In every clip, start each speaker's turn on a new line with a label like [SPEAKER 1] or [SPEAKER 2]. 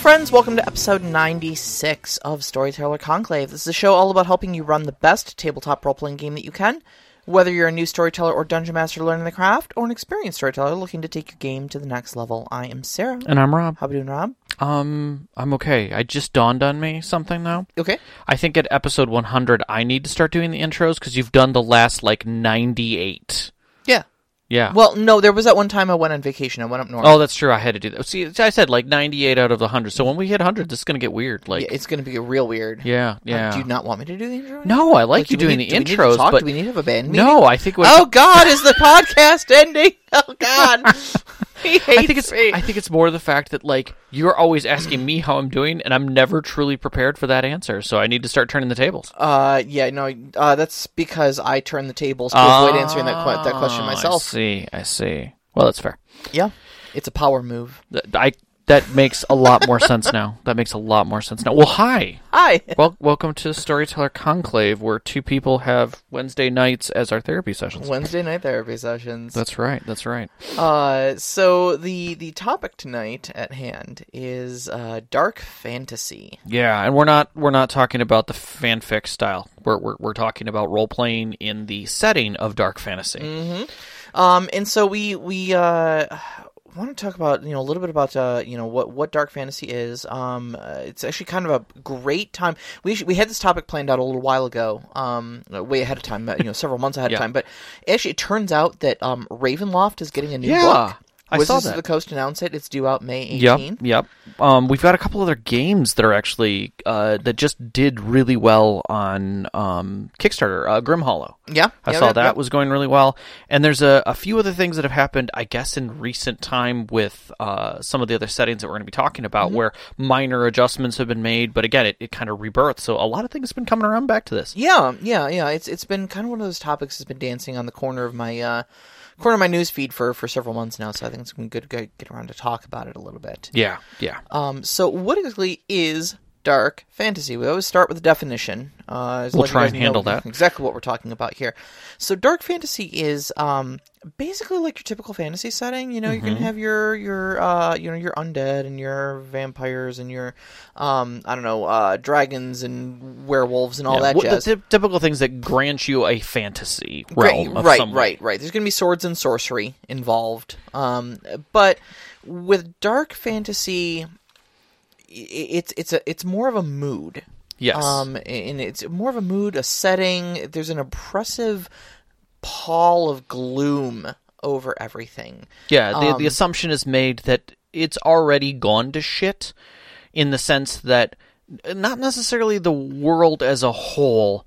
[SPEAKER 1] Friends. Welcome to episode 96 of Storyteller Conclave. This is a show all about helping you run the best tabletop role playing game that you can. Whether you're a new storyteller or dungeon master learning the craft, or an experienced storyteller looking to take your game to the next level, I am Sarah.
[SPEAKER 2] And I'm Rob.
[SPEAKER 1] How you doing, Rob?
[SPEAKER 2] Um, I'm okay. I just dawned on me something now.
[SPEAKER 1] Okay.
[SPEAKER 2] I think at episode 100, I need to start doing the intros because you've done the last like 98.
[SPEAKER 1] Yeah.
[SPEAKER 2] Yeah.
[SPEAKER 1] Well, no, there was that one time I went on vacation. I went up north.
[SPEAKER 2] oh, that's true. I had to do that. See, I said like 98 out of the 100. So when we hit 100, this is gonna get weird. Like,
[SPEAKER 1] yeah, it's going to be real weird.
[SPEAKER 2] yeah,
[SPEAKER 1] Uh,
[SPEAKER 2] yeah.
[SPEAKER 1] do you not want me to do the intro?
[SPEAKER 2] no, I like
[SPEAKER 1] do
[SPEAKER 2] you
[SPEAKER 1] we
[SPEAKER 2] doing
[SPEAKER 1] need-
[SPEAKER 2] the
[SPEAKER 1] do we to
[SPEAKER 2] intros, but
[SPEAKER 1] do we need to have a band meeting?
[SPEAKER 2] no, I think was.
[SPEAKER 1] Oh God, is the podcast ending? Oh God, he hates
[SPEAKER 2] I think it's
[SPEAKER 1] me.
[SPEAKER 2] I think it's more the fact that like you're always asking me how I'm doing, and I'm never truly prepared for that answer. So I need to start turning the tables.
[SPEAKER 1] Uh, yeah, no, uh, that's because I turn the tables to avoid answering that que- that question
[SPEAKER 2] Oh,
[SPEAKER 1] myself.
[SPEAKER 2] I see. I see. Well, that's fair.
[SPEAKER 1] Yeah, it's a power move.
[SPEAKER 2] I that makes a lot more sense now. That makes a lot more sense now. Well, hi.
[SPEAKER 1] Hi.
[SPEAKER 2] Well, welcome to Storyteller Conclave, where two people have Wednesday nights as our therapy sessions.
[SPEAKER 1] Wednesday night therapy sessions.
[SPEAKER 2] That's right. That's right.
[SPEAKER 1] Uh, so the the topic tonight at hand is uh, dark fantasy.
[SPEAKER 2] Yeah, and we're not we're not talking about the fanfic style. We're we're, we're talking about role playing in the setting of dark fantasy.
[SPEAKER 1] Mm-hmm. Um, and so we we uh, want to talk about you know a little bit about uh, you know what what dark fantasy is. Um, uh, it's actually kind of a great time. We sh- we had this topic planned out a little while ago, um, way ahead of time, you know, several months ahead
[SPEAKER 2] Yeah.
[SPEAKER 1] of time. But actually, it turns out that um, Ravenloft is getting a new
[SPEAKER 2] Yeah,
[SPEAKER 1] book.
[SPEAKER 2] I
[SPEAKER 1] Wizards
[SPEAKER 2] saw that.
[SPEAKER 1] the Coast announced it. It's due out May
[SPEAKER 2] Yep,
[SPEAKER 1] eighteenth.
[SPEAKER 2] yep. Um, we've got a couple other games that are actually uh, that just did really well on um, Kickstarter. Uh, Grim Hollow.
[SPEAKER 1] Yeah,
[SPEAKER 2] I
[SPEAKER 1] yeah,
[SPEAKER 2] saw
[SPEAKER 1] yeah,
[SPEAKER 2] that
[SPEAKER 1] yeah.
[SPEAKER 2] was going really well. And there's a, a few other things that have happened, I guess, in recent time with uh, some of the other settings that we're going to be talking about,
[SPEAKER 1] Mm-hmm.
[SPEAKER 2] where minor adjustments have been made. But again, it, it kind of rebirthed. So a lot of things have been coming around back to this.
[SPEAKER 1] Yeah, yeah, yeah. It's it's been kind of one of those topics that's been dancing on the corner of my uh, corner of my news feed for for several months now. So I think it's been good to get get around to talk about it a little bit.
[SPEAKER 2] Yeah, yeah.
[SPEAKER 1] Um, so what exactly is dark fantasy? We always start with a definition. Uh,
[SPEAKER 2] We'll
[SPEAKER 1] you
[SPEAKER 2] try and handle that.
[SPEAKER 1] Exactly what we're talking about here. So dark fantasy is um, basically like your typical fantasy setting. You know, you're
[SPEAKER 2] Mm-hmm.
[SPEAKER 1] gonna have your your uh, you know your undead and your vampires and your um, I don't know uh, dragons and werewolves and all
[SPEAKER 2] Yeah,
[SPEAKER 1] that jazz.
[SPEAKER 2] The ty- typical things that grant you a fantasy
[SPEAKER 1] Right,
[SPEAKER 2] realm. of
[SPEAKER 1] right,
[SPEAKER 2] some way.
[SPEAKER 1] right, right. There's going to be swords and sorcery involved. Um, but with dark fantasy, it's it's a it's more of a mood.
[SPEAKER 2] Yes.
[SPEAKER 1] Um, and it's more of a mood, a setting. There's an oppressive pall of gloom over everything.
[SPEAKER 2] Yeah, the,
[SPEAKER 1] Um,
[SPEAKER 2] the assumption is made that it's already gone to shit in the sense that not necessarily the world as a whole,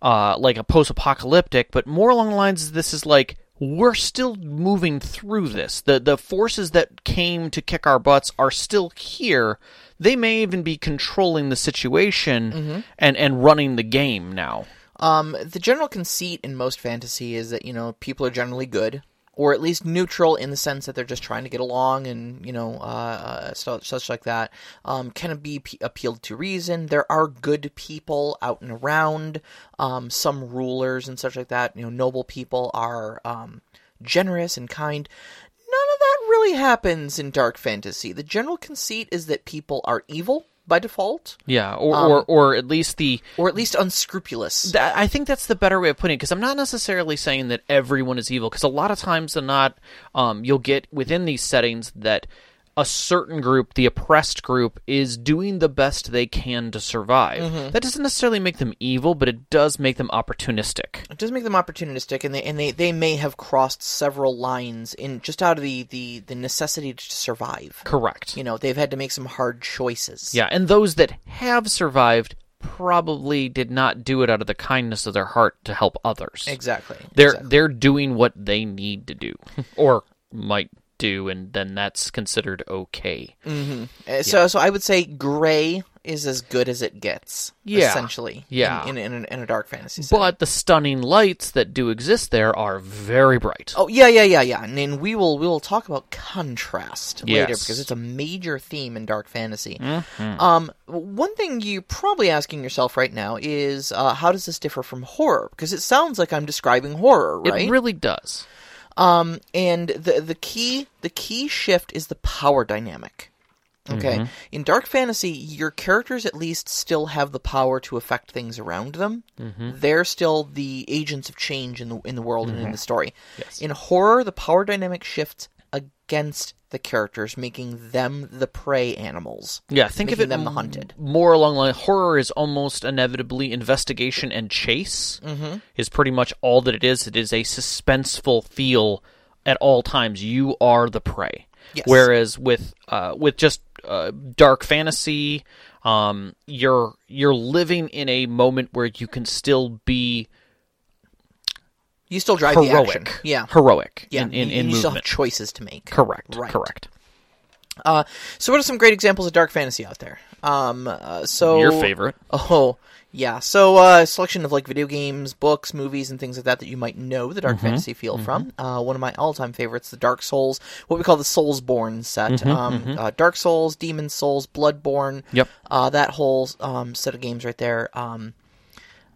[SPEAKER 2] uh, like a post apocalyptic, but more along the lines this is like we're still moving through this. The the forces that came to kick our butts are still here. They may even be controlling the situation
[SPEAKER 1] Mm-hmm.
[SPEAKER 2] and, and running the game now.
[SPEAKER 1] Um, the general conceit in most fantasy is that you know people are generally good, or at least neutral in the sense that they're just trying to get along and you know uh, uh, such, such like that. Um, can it be p- appealed to reason? There are good people out and around. Um, some rulers and such like that. You know, noble people are um, generous and kind. None of that really happens in dark fantasy. The general conceit is that people are evil by default,
[SPEAKER 2] Yeah, or,
[SPEAKER 1] Um,
[SPEAKER 2] or, or at least the
[SPEAKER 1] or at least unscrupulous.
[SPEAKER 2] I think that's the better way of putting it because I'm not necessarily saying that everyone is evil because a lot of times they're not. Um, you'll get within these settings that a certain group, the oppressed group, is doing the best they can to survive.
[SPEAKER 1] Mm-hmm.
[SPEAKER 2] That doesn't necessarily make them evil, but it does make them opportunistic.
[SPEAKER 1] It does make them opportunistic, and they and they, they may have crossed several lines in just out of the, the, the necessity to survive.
[SPEAKER 2] Correct.
[SPEAKER 1] You know, they've had to make some hard choices.
[SPEAKER 2] Yeah, and those that have survived probably did not do it out of the kindness of their heart to help others.
[SPEAKER 1] exactly.
[SPEAKER 2] they're
[SPEAKER 1] exactly.
[SPEAKER 2] they're doing what they need to do or might do and then that's considered okay
[SPEAKER 1] Uh, so so I would say gray is as good as it gets.
[SPEAKER 2] Yeah.
[SPEAKER 1] essentially.
[SPEAKER 2] Yeah.
[SPEAKER 1] in in, in, a, in a dark fantasy. setting.
[SPEAKER 2] but the stunning lights that do exist there are very bright
[SPEAKER 1] Oh yeah, yeah, yeah, yeah, and then we will we will talk about contrast later because it's a major theme in dark fantasy.
[SPEAKER 2] Mhm.
[SPEAKER 1] Um, one thing you're probably asking yourself right now is uh, how does this differ from horror? Because it sounds like I'm describing horror, right?
[SPEAKER 2] it really does
[SPEAKER 1] um, and the the key the key shift is the power dynamic. Okay.
[SPEAKER 2] Mm-hmm.
[SPEAKER 1] In dark fantasy, your characters at least still have the power to affect things around them.
[SPEAKER 2] Mm-hmm.
[SPEAKER 1] They're still the agents of change in the in the world and in the story.
[SPEAKER 2] Yes.
[SPEAKER 1] In horror, the power dynamic shifts against the characters, making them the prey animals.
[SPEAKER 2] Yeah, think of it
[SPEAKER 1] them the hunted.
[SPEAKER 2] more along the line. Horror is almost inevitably investigation and chase. Mm-hmm. Is pretty much all that it is. It is a suspenseful feel at all times. You are the prey.
[SPEAKER 1] Yes.
[SPEAKER 2] Whereas with uh, with just uh, dark fantasy, um, you're you're living in a moment where you can still be
[SPEAKER 1] You still drive the action. Yeah.
[SPEAKER 2] heroic
[SPEAKER 1] Yeah.
[SPEAKER 2] in in,
[SPEAKER 1] you,
[SPEAKER 2] in
[SPEAKER 1] you still have choices to make.
[SPEAKER 2] Correct.
[SPEAKER 1] Right.
[SPEAKER 2] Correct.
[SPEAKER 1] Uh, so what are some great examples of dark fantasy out there? Um, uh, so
[SPEAKER 2] Your favorite?
[SPEAKER 1] Oh, yeah. So uh, a selection of like video games, books, movies, and things like that that you might know the
[SPEAKER 2] Mm-hmm.
[SPEAKER 1] dark fantasy feel from. Uh, one of my all-time favorites, the Dark Souls, what we call the Soulsborne set.
[SPEAKER 2] Mm-hmm,
[SPEAKER 1] um, Uh, dark Souls, Demon Souls, Bloodborne.
[SPEAKER 2] Yep.
[SPEAKER 1] Uh, that whole um, set of games right there. Um,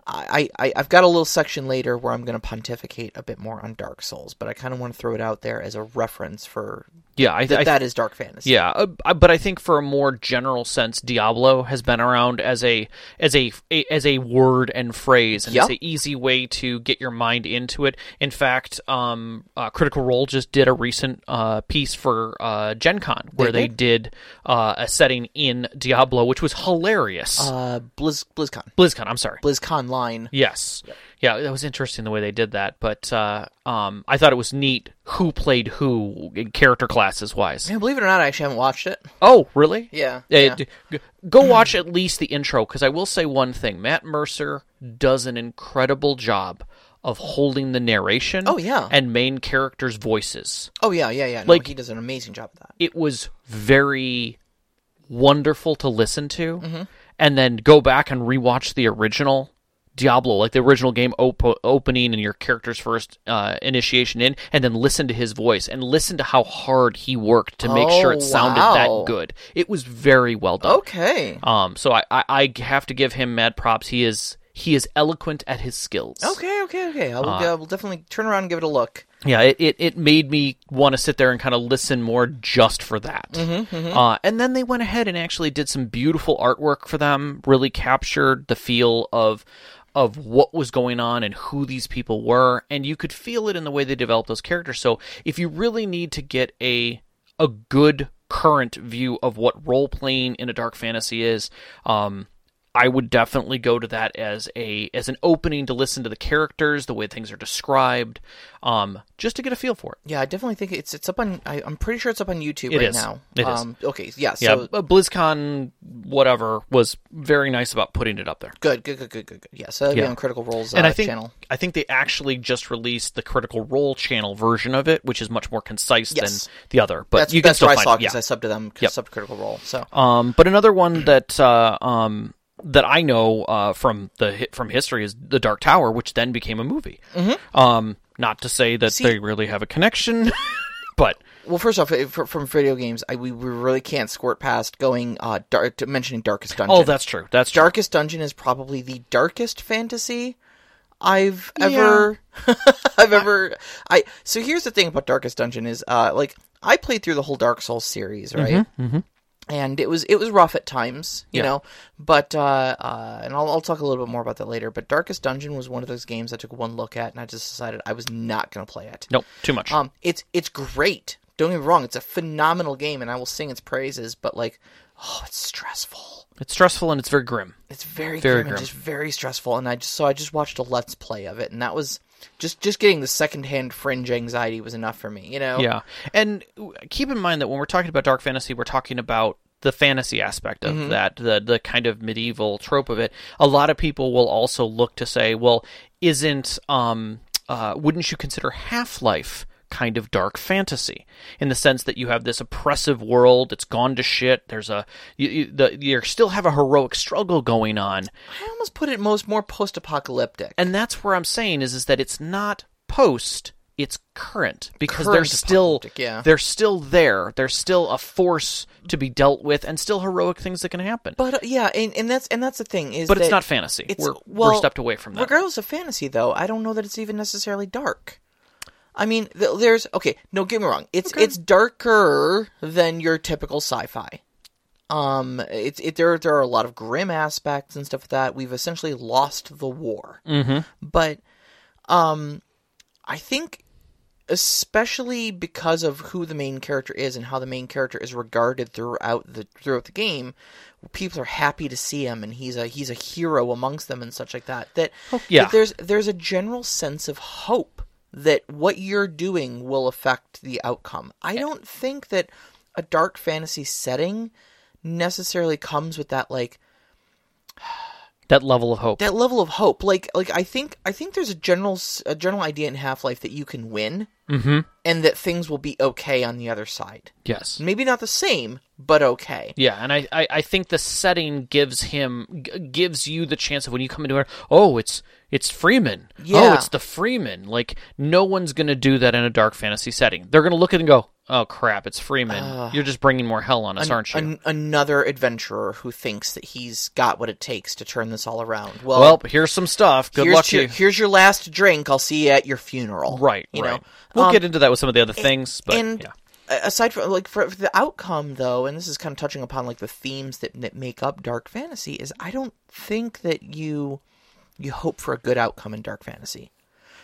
[SPEAKER 1] I, I, I've got a little section later where I'm going to pontificate a bit more on Dark Souls, but I kind of want to throw it out there as a reference for
[SPEAKER 2] Yeah, I,
[SPEAKER 1] that
[SPEAKER 2] I
[SPEAKER 1] that is dark fantasy.
[SPEAKER 2] Yeah, uh, but I think for a more general sense, Diablo has been around as a as a, a as a word and phrase, and it's an easy way to get your mind into it. In fact, um, uh, Critical Role just did a recent uh, piece for uh, Gen Con where they, did uh, a setting in Diablo, which was hilarious.
[SPEAKER 1] Uh, Blizz, BlizzCon.
[SPEAKER 2] BlizzCon, I'm sorry.
[SPEAKER 1] BlizzConline.
[SPEAKER 2] Yes. Yeah, that was interesting the way they did that, but uh, um, I thought it was neat who played who in character classes wise.
[SPEAKER 1] Yeah, believe it or not, I actually haven't watched it.
[SPEAKER 2] Oh, really?
[SPEAKER 1] Yeah,
[SPEAKER 2] Uh,
[SPEAKER 1] yeah.
[SPEAKER 2] go watch at least the intro because I will say one thing: Matt Mercer does an incredible job of holding the narration.
[SPEAKER 1] Oh, yeah.
[SPEAKER 2] and main characters' voices.
[SPEAKER 1] Oh yeah, yeah, yeah. No,
[SPEAKER 2] Like-
[SPEAKER 1] he does an amazing job of that.
[SPEAKER 2] It was very wonderful to listen to,
[SPEAKER 1] Mm-hmm.
[SPEAKER 2] and then go back and rewatch the original. Diablo, like the original game op- opening and your character's first uh, initiation in, and then listen to his voice and listen to how hard he worked to make sure
[SPEAKER 1] Oh,
[SPEAKER 2] it sounded
[SPEAKER 1] wow.
[SPEAKER 2] that good. It was very well done.
[SPEAKER 1] Okay.
[SPEAKER 2] Um, so I, I, I have to give him mad props. He is he is eloquent at his skills.
[SPEAKER 1] Okay, okay, okay. I will,
[SPEAKER 2] Uh,
[SPEAKER 1] I will definitely turn around and give it a look.
[SPEAKER 2] Yeah, it, it, it made me want to sit there and kind of listen more just for that. Uh, and then they went ahead and actually did some beautiful artwork for them. Really captured the feel of of what was going on and who these people were, and you could feel it in the way they developed those characters. So if you really need to get a a good current view of what role playing in a dark fantasy is, um, I would definitely go to that as a as an opening to listen to the characters, the way things are described, um, just to get a feel for it.
[SPEAKER 1] Yeah, I definitely think it's it's up on. I, I'm pretty sure it's up on YouTube
[SPEAKER 2] It
[SPEAKER 1] right
[SPEAKER 2] is.
[SPEAKER 1] now.
[SPEAKER 2] It is.
[SPEAKER 1] um, Okay, yeah.
[SPEAKER 2] Yeah,
[SPEAKER 1] So
[SPEAKER 2] uh, BlizzCon, whatever, was very nice about putting it up there.
[SPEAKER 1] good, good, good, good, good, good. Yeah, so that'll be
[SPEAKER 2] Yeah.
[SPEAKER 1] on Critical Role's
[SPEAKER 2] and
[SPEAKER 1] uh,
[SPEAKER 2] I think
[SPEAKER 1] channel.
[SPEAKER 2] I think they actually just released the Critical Role channel version of it, which is much more concise
[SPEAKER 1] Yes.
[SPEAKER 2] than the other. But
[SPEAKER 1] That's
[SPEAKER 2] you can
[SPEAKER 1] that's
[SPEAKER 2] still
[SPEAKER 1] what I saw
[SPEAKER 2] it.
[SPEAKER 1] because
[SPEAKER 2] Yeah.
[SPEAKER 1] I subbed to them.
[SPEAKER 2] Yep.
[SPEAKER 1] Subbed to Critical Role. So
[SPEAKER 2] Um, but another one that uh, um, that I know uh, from the from history is the Dark Tower, which then became a movie. Mm-hmm. Um, not to say that they really have a connection, but
[SPEAKER 1] Well, first off, if- from video games, I, we, we really can't squirt past going uh, dark, mentioning Darkest Dungeon.
[SPEAKER 2] oh, that's true. That's true.
[SPEAKER 1] Darkest Dungeon is probably the darkest fantasy I've ever I've ever I so here's the thing about Darkest Dungeon is uh like I played through the whole Dark Souls series, right? And it was it was rough at times, you
[SPEAKER 2] Yeah.
[SPEAKER 1] know. But uh, uh and I'll, I'll talk a little bit more about that later. But Darkest Dungeon was one of those games I took one look at and I just decided I was not going to play it.
[SPEAKER 2] Nope, too much.
[SPEAKER 1] Um, it's it's great. Don't get me wrong; it's a phenomenal game, and I will sing its praises. But like, oh, it's stressful.
[SPEAKER 2] it's stressful and it's very grim.
[SPEAKER 1] It's very,
[SPEAKER 2] Very
[SPEAKER 1] grim, and
[SPEAKER 2] grim.
[SPEAKER 1] just very stressful. And I just so I just watched a let's play of it, and that was just just getting the secondhand fringe anxiety was enough for me. You know?
[SPEAKER 2] Yeah, and keep in mind that when we're talking about dark fantasy, we're talking about the fantasy aspect of
[SPEAKER 1] Mm-hmm.
[SPEAKER 2] that, the the kind of medieval trope of it. A lot of people will also look to say, well, isn't um uh wouldn't you consider Half Life? Kind of dark fantasy, in the sense that you have this oppressive world. It's gone to shit. There's a you, you, the, you still have a heroic struggle going on,
[SPEAKER 1] I almost put it most more post-apocalyptic.
[SPEAKER 2] and that's where I'm saying is is that it's not post, it's current because
[SPEAKER 1] Current
[SPEAKER 2] they're still
[SPEAKER 1] yeah.
[SPEAKER 2] they're still there. There's still a force to be dealt with, and still heroic things that can happen. But,
[SPEAKER 1] but uh, yeah, and, and that's and that's the thing is,
[SPEAKER 2] but
[SPEAKER 1] it's
[SPEAKER 2] not fantasy.
[SPEAKER 1] It's
[SPEAKER 2] we're
[SPEAKER 1] well,
[SPEAKER 2] we're stepped away from that.
[SPEAKER 1] Regardless of fantasy, though, I don't know that it's even necessarily dark. I mean, there's okay. No, get me wrong. It's it's darker than your typical sci-fi. Um, it's it there there are a lot of grim aspects and stuff like that. We've essentially lost the war,
[SPEAKER 2] Mm-hmm.
[SPEAKER 1] but um, I think especially because of who the main character is and how the main character is regarded throughout the throughout the game, people are happy to see him and he's a he's a hero amongst them and such like that. That,
[SPEAKER 2] yeah.
[SPEAKER 1] that there's there's a general sense of hope that what you're doing will affect the outcome. I don't think that a dark fantasy setting necessarily comes with that like
[SPEAKER 2] That level of hope.
[SPEAKER 1] that level of hope. Like like I think I think there's a general a general idea in Half Life that you can win
[SPEAKER 2] mm-hmm.
[SPEAKER 1] and that things will be okay on the other side.
[SPEAKER 2] Yes.
[SPEAKER 1] Maybe not the same, but okay.
[SPEAKER 2] Yeah, and I, I, I think the setting gives him g- gives you the chance of when you come into it. Oh, it's it's Freeman.
[SPEAKER 1] Yeah.
[SPEAKER 2] Oh, it's the Freeman. Like no one's gonna do that in a dark fantasy setting. They're gonna look at it and go, "Oh crap, it's Freeman. You're just bringing more hell on us, aren't you?"
[SPEAKER 1] An- another adventurer who thinks that he's got what it takes to turn this all around. Well,
[SPEAKER 2] well, here's some stuff. Good luck
[SPEAKER 1] your,
[SPEAKER 2] you.
[SPEAKER 1] here's your last drink. I'll see you at your funeral.
[SPEAKER 2] Right,
[SPEAKER 1] You
[SPEAKER 2] right.
[SPEAKER 1] know.
[SPEAKER 2] We'll
[SPEAKER 1] Um,
[SPEAKER 2] get into that with some of the other things, but
[SPEAKER 1] and
[SPEAKER 2] yeah.
[SPEAKER 1] aside from like for, for the outcome though and this is kind of touching upon like the themes that, that make up dark fantasy is i don't think that you you hope for a good outcome in dark fantasy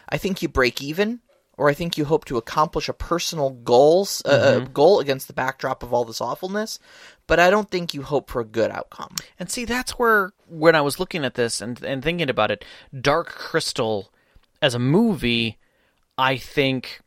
[SPEAKER 1] i think you break even or i think you hope to accomplish a personal goals uh, uh,
[SPEAKER 2] Mm-hmm.
[SPEAKER 1] goal against the backdrop of all this awfulness but i don't think you hope for a good outcome
[SPEAKER 2] And see, that's where when I was looking at this and and thinking about it, Dark Crystal as a movie, I think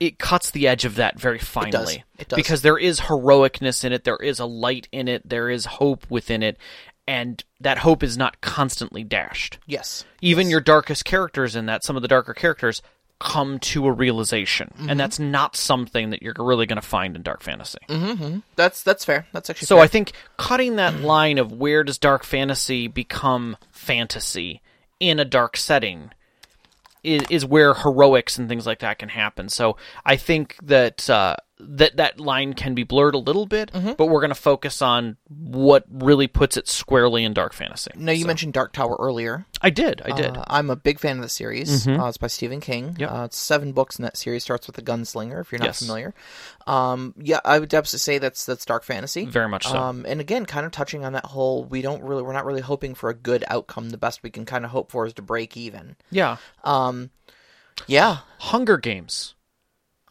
[SPEAKER 2] it cuts the edge of that very finely.
[SPEAKER 1] It does.
[SPEAKER 2] Because there is heroicness in it, there is a light in it, there is hope within it, and that hope is not constantly dashed.
[SPEAKER 1] yes
[SPEAKER 2] Even your darkest characters in that, some of the darker characters come to a realization,
[SPEAKER 1] Mm-hmm.
[SPEAKER 2] and that's not something that you're really going to find in dark fantasy.
[SPEAKER 1] that's that's fair that's actually
[SPEAKER 2] So
[SPEAKER 1] fair.
[SPEAKER 2] I think cutting that line of where does dark fantasy become fantasy in a dark setting is, is where heroics and things like that can happen. So I think that uh, that that line can be blurred a little bit,
[SPEAKER 1] Mm-hmm.
[SPEAKER 2] but we're going to focus on what really puts it squarely in dark fantasy.
[SPEAKER 1] now you mentioned dark tower earlier
[SPEAKER 2] I did, I did.
[SPEAKER 1] Uh, I'm a big fan of the series. Uh, it's by Stephen King.
[SPEAKER 2] Mm-hmm. Yep.
[SPEAKER 1] Uh, it's seven books in that series. Starts with the Gunslinger. If you're not
[SPEAKER 2] Yes.
[SPEAKER 1] familiar, um, yeah, I would definitely say that's that's dark fantasy.
[SPEAKER 2] Very much so.
[SPEAKER 1] Um, and again, kind of touching on that whole, we don't really, we're not really hoping for a good outcome. The best we can kind of hope for is to break even.
[SPEAKER 2] yeah,
[SPEAKER 1] Um, yeah,
[SPEAKER 2] Hunger Games.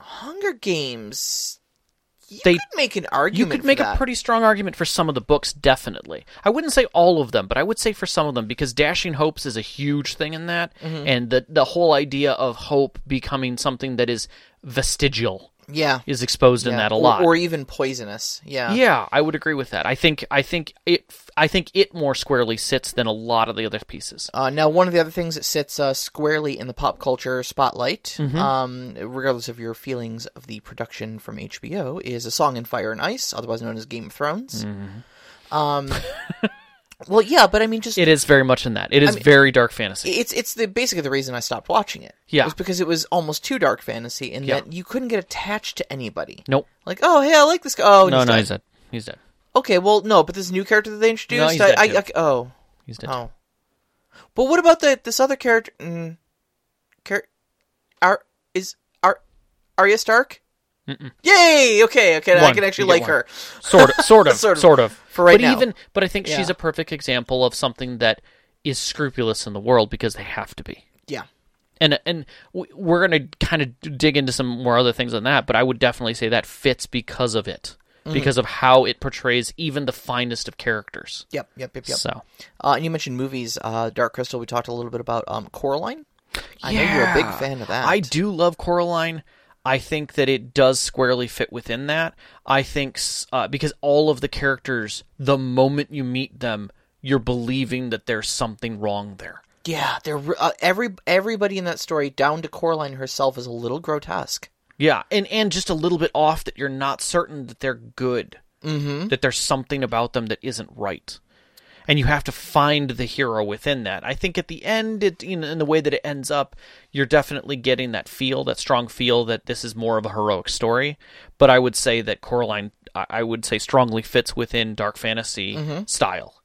[SPEAKER 1] Hunger Games. You
[SPEAKER 2] They-
[SPEAKER 1] could make an argument.
[SPEAKER 2] You could make
[SPEAKER 1] for
[SPEAKER 2] a pretty strong argument for some of the books, definitely. I wouldn't say all of them, but I would say for some of them because Dashing Hopes is a huge thing in that,
[SPEAKER 1] Mm-hmm.
[SPEAKER 2] and the the whole idea of hope becoming something that is vestigial
[SPEAKER 1] yeah,
[SPEAKER 2] is exposed in that a lot.
[SPEAKER 1] or, even poisonous. Yeah,
[SPEAKER 2] yeah, I would agree with that. I think I think it I think it more squarely sits than a lot of the other pieces.
[SPEAKER 1] Uh, now, one of the other things that sits uh, squarely in the pop culture spotlight,
[SPEAKER 2] Mm-hmm.
[SPEAKER 1] um, regardless of your feelings of the production from HBO, is A Song in Fire and Ice, otherwise known as Game of Thrones. Um, well, yeah, but I mean, just.
[SPEAKER 2] It is very much in that. It is
[SPEAKER 1] mean-
[SPEAKER 2] very dark fantasy.
[SPEAKER 1] it's it's the basically the reason I stopped watching it.
[SPEAKER 2] Yeah.
[SPEAKER 1] was because it was almost too dark fantasy, and
[SPEAKER 2] Yeah.
[SPEAKER 1] that you couldn't get attached to anybody.
[SPEAKER 2] nope.
[SPEAKER 1] Like, oh, hey, I like this guy. Oh,
[SPEAKER 2] No,
[SPEAKER 1] he's
[SPEAKER 2] no,
[SPEAKER 1] dead.
[SPEAKER 2] he's dead. He's dead.
[SPEAKER 1] Okay, well, no, but this new character that they introduced,
[SPEAKER 2] he's
[SPEAKER 1] I, I. I- oh,
[SPEAKER 2] He's dead.
[SPEAKER 1] Oh. But what about the this other character? Mm, char- Ar is Ar Arya Stark? Yay! Okay, okay, I can actually like
[SPEAKER 2] one.
[SPEAKER 1] her.
[SPEAKER 2] sort of, sort of,
[SPEAKER 1] Sort of,
[SPEAKER 2] sort
[SPEAKER 1] of.
[SPEAKER 2] of,
[SPEAKER 1] For right
[SPEAKER 2] but
[SPEAKER 1] now.
[SPEAKER 2] even, but I think
[SPEAKER 1] Yeah.
[SPEAKER 2] she's a perfect example of something that is scrupulous in the world because they have to be.
[SPEAKER 1] Yeah.
[SPEAKER 2] And and we're gonna kind of dig into some more other things on that, but I would definitely say that fits because of it,
[SPEAKER 1] Mm-hmm.
[SPEAKER 2] because of how it portrays even the finest of characters.
[SPEAKER 1] Yep. Yep. Yep. Yep.
[SPEAKER 2] So
[SPEAKER 1] Uh, and you mentioned movies. Uh, Dark Crystal. We talked a little bit about um, Coraline. I know you're a big fan of that.
[SPEAKER 2] I do love Coraline. I think that it does squarely fit within that. I think uh, because all of the characters, the moment you meet them, you're believing that there's something wrong there.
[SPEAKER 1] Yeah, they're uh, every everybody in that story, down to Coraline herself, is a little grotesque.
[SPEAKER 2] Yeah, and and just a little bit off that you're not certain that they're good. Mm-hmm. That there's something about them that isn't right. And you have to find the hero within that. I think at the end, it in, in the way that it ends up, you're definitely getting that feel, that strong feel that this is more of a heroic story. But I would say that Coraline, I I would say, strongly fits within dark fantasy style.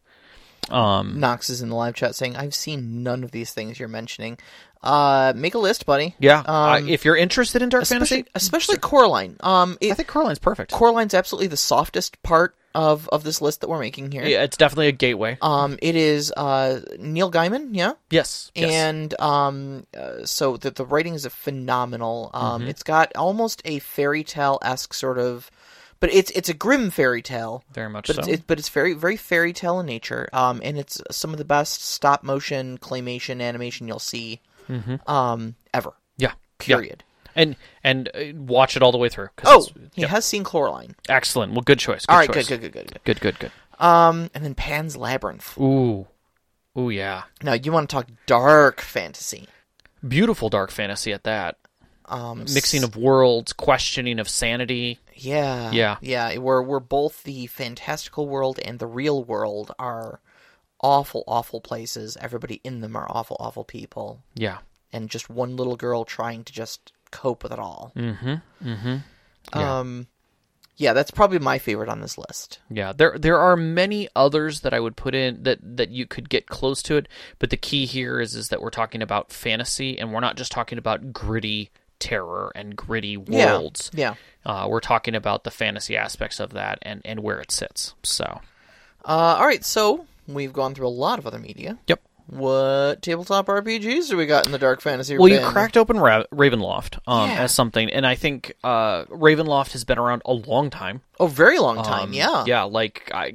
[SPEAKER 2] Um,
[SPEAKER 1] Knox is in the live chat saying, "I've seen none of these things you're mentioning." Uh, make a list, buddy.
[SPEAKER 2] yeah,
[SPEAKER 1] Um,
[SPEAKER 2] if you're interested in dark
[SPEAKER 1] especially
[SPEAKER 2] fantasy,
[SPEAKER 1] especially Coraline. Um, it,
[SPEAKER 2] I think Coraline's perfect.
[SPEAKER 1] Coraline's absolutely the softest part of of this list that we're making here.
[SPEAKER 2] Yeah, it's definitely a gateway.
[SPEAKER 1] Um, it is uh, Neil Gaiman, yeah,
[SPEAKER 2] yes. yes.
[SPEAKER 1] and um, uh, so the the writing is phenomenal. Um,
[SPEAKER 2] Mm-hmm.
[SPEAKER 1] it's got almost a fairy tale esque sort of, but it's it's a grim fairy tale.
[SPEAKER 2] very much
[SPEAKER 1] But
[SPEAKER 2] so.
[SPEAKER 1] it's, it, but it's very very fairy tale in nature. Um, and it's some of the best stop motion claymation animation you'll see, um, ever.
[SPEAKER 2] yeah.
[SPEAKER 1] Period.
[SPEAKER 2] Yeah. And and uh, watch it all the way through.
[SPEAKER 1] Oh, he has seen Coraline.
[SPEAKER 2] excellent. Well, good choice. Good
[SPEAKER 1] All right,
[SPEAKER 2] choice.
[SPEAKER 1] good, good, good, good, good.
[SPEAKER 2] good, good, good.
[SPEAKER 1] Um, and then Pan's Labyrinth.
[SPEAKER 2] Ooh, ooh, yeah.
[SPEAKER 1] Now you want to talk dark fantasy?
[SPEAKER 2] Beautiful dark fantasy at that.
[SPEAKER 1] Um,
[SPEAKER 2] Mixing of worlds, questioning of sanity.
[SPEAKER 1] Yeah.
[SPEAKER 2] Yeah.
[SPEAKER 1] Yeah. Where where both the fantastical world and the real world are awful, awful places. Everybody in them are awful, awful people.
[SPEAKER 2] Yeah.
[SPEAKER 1] And just one little girl trying to just cope with it all.
[SPEAKER 2] Mm-hmm. Mm-hmm. Yeah.
[SPEAKER 1] Um yeah, that's probably my favorite on this list.
[SPEAKER 2] Yeah, there there are many others that I would put in that that you could get close to it, but the key here is is that we're talking about fantasy and we're not just talking about gritty terror and gritty worlds.
[SPEAKER 1] Yeah.
[SPEAKER 2] Uh, we're talking about the fantasy aspects of that and and where it sits. So,
[SPEAKER 1] Uh all right, so we've gone through a lot of other media.
[SPEAKER 2] yep.
[SPEAKER 1] What tabletop RPGs do we got in the dark fantasy?
[SPEAKER 2] Well, you cracked open Ra- Ravenloft um,
[SPEAKER 1] Yeah.
[SPEAKER 2] as something, and I think uh, Ravenloft has been around a long time.
[SPEAKER 1] Oh, very long time.
[SPEAKER 2] Um,
[SPEAKER 1] yeah.
[SPEAKER 2] yeah. Like I,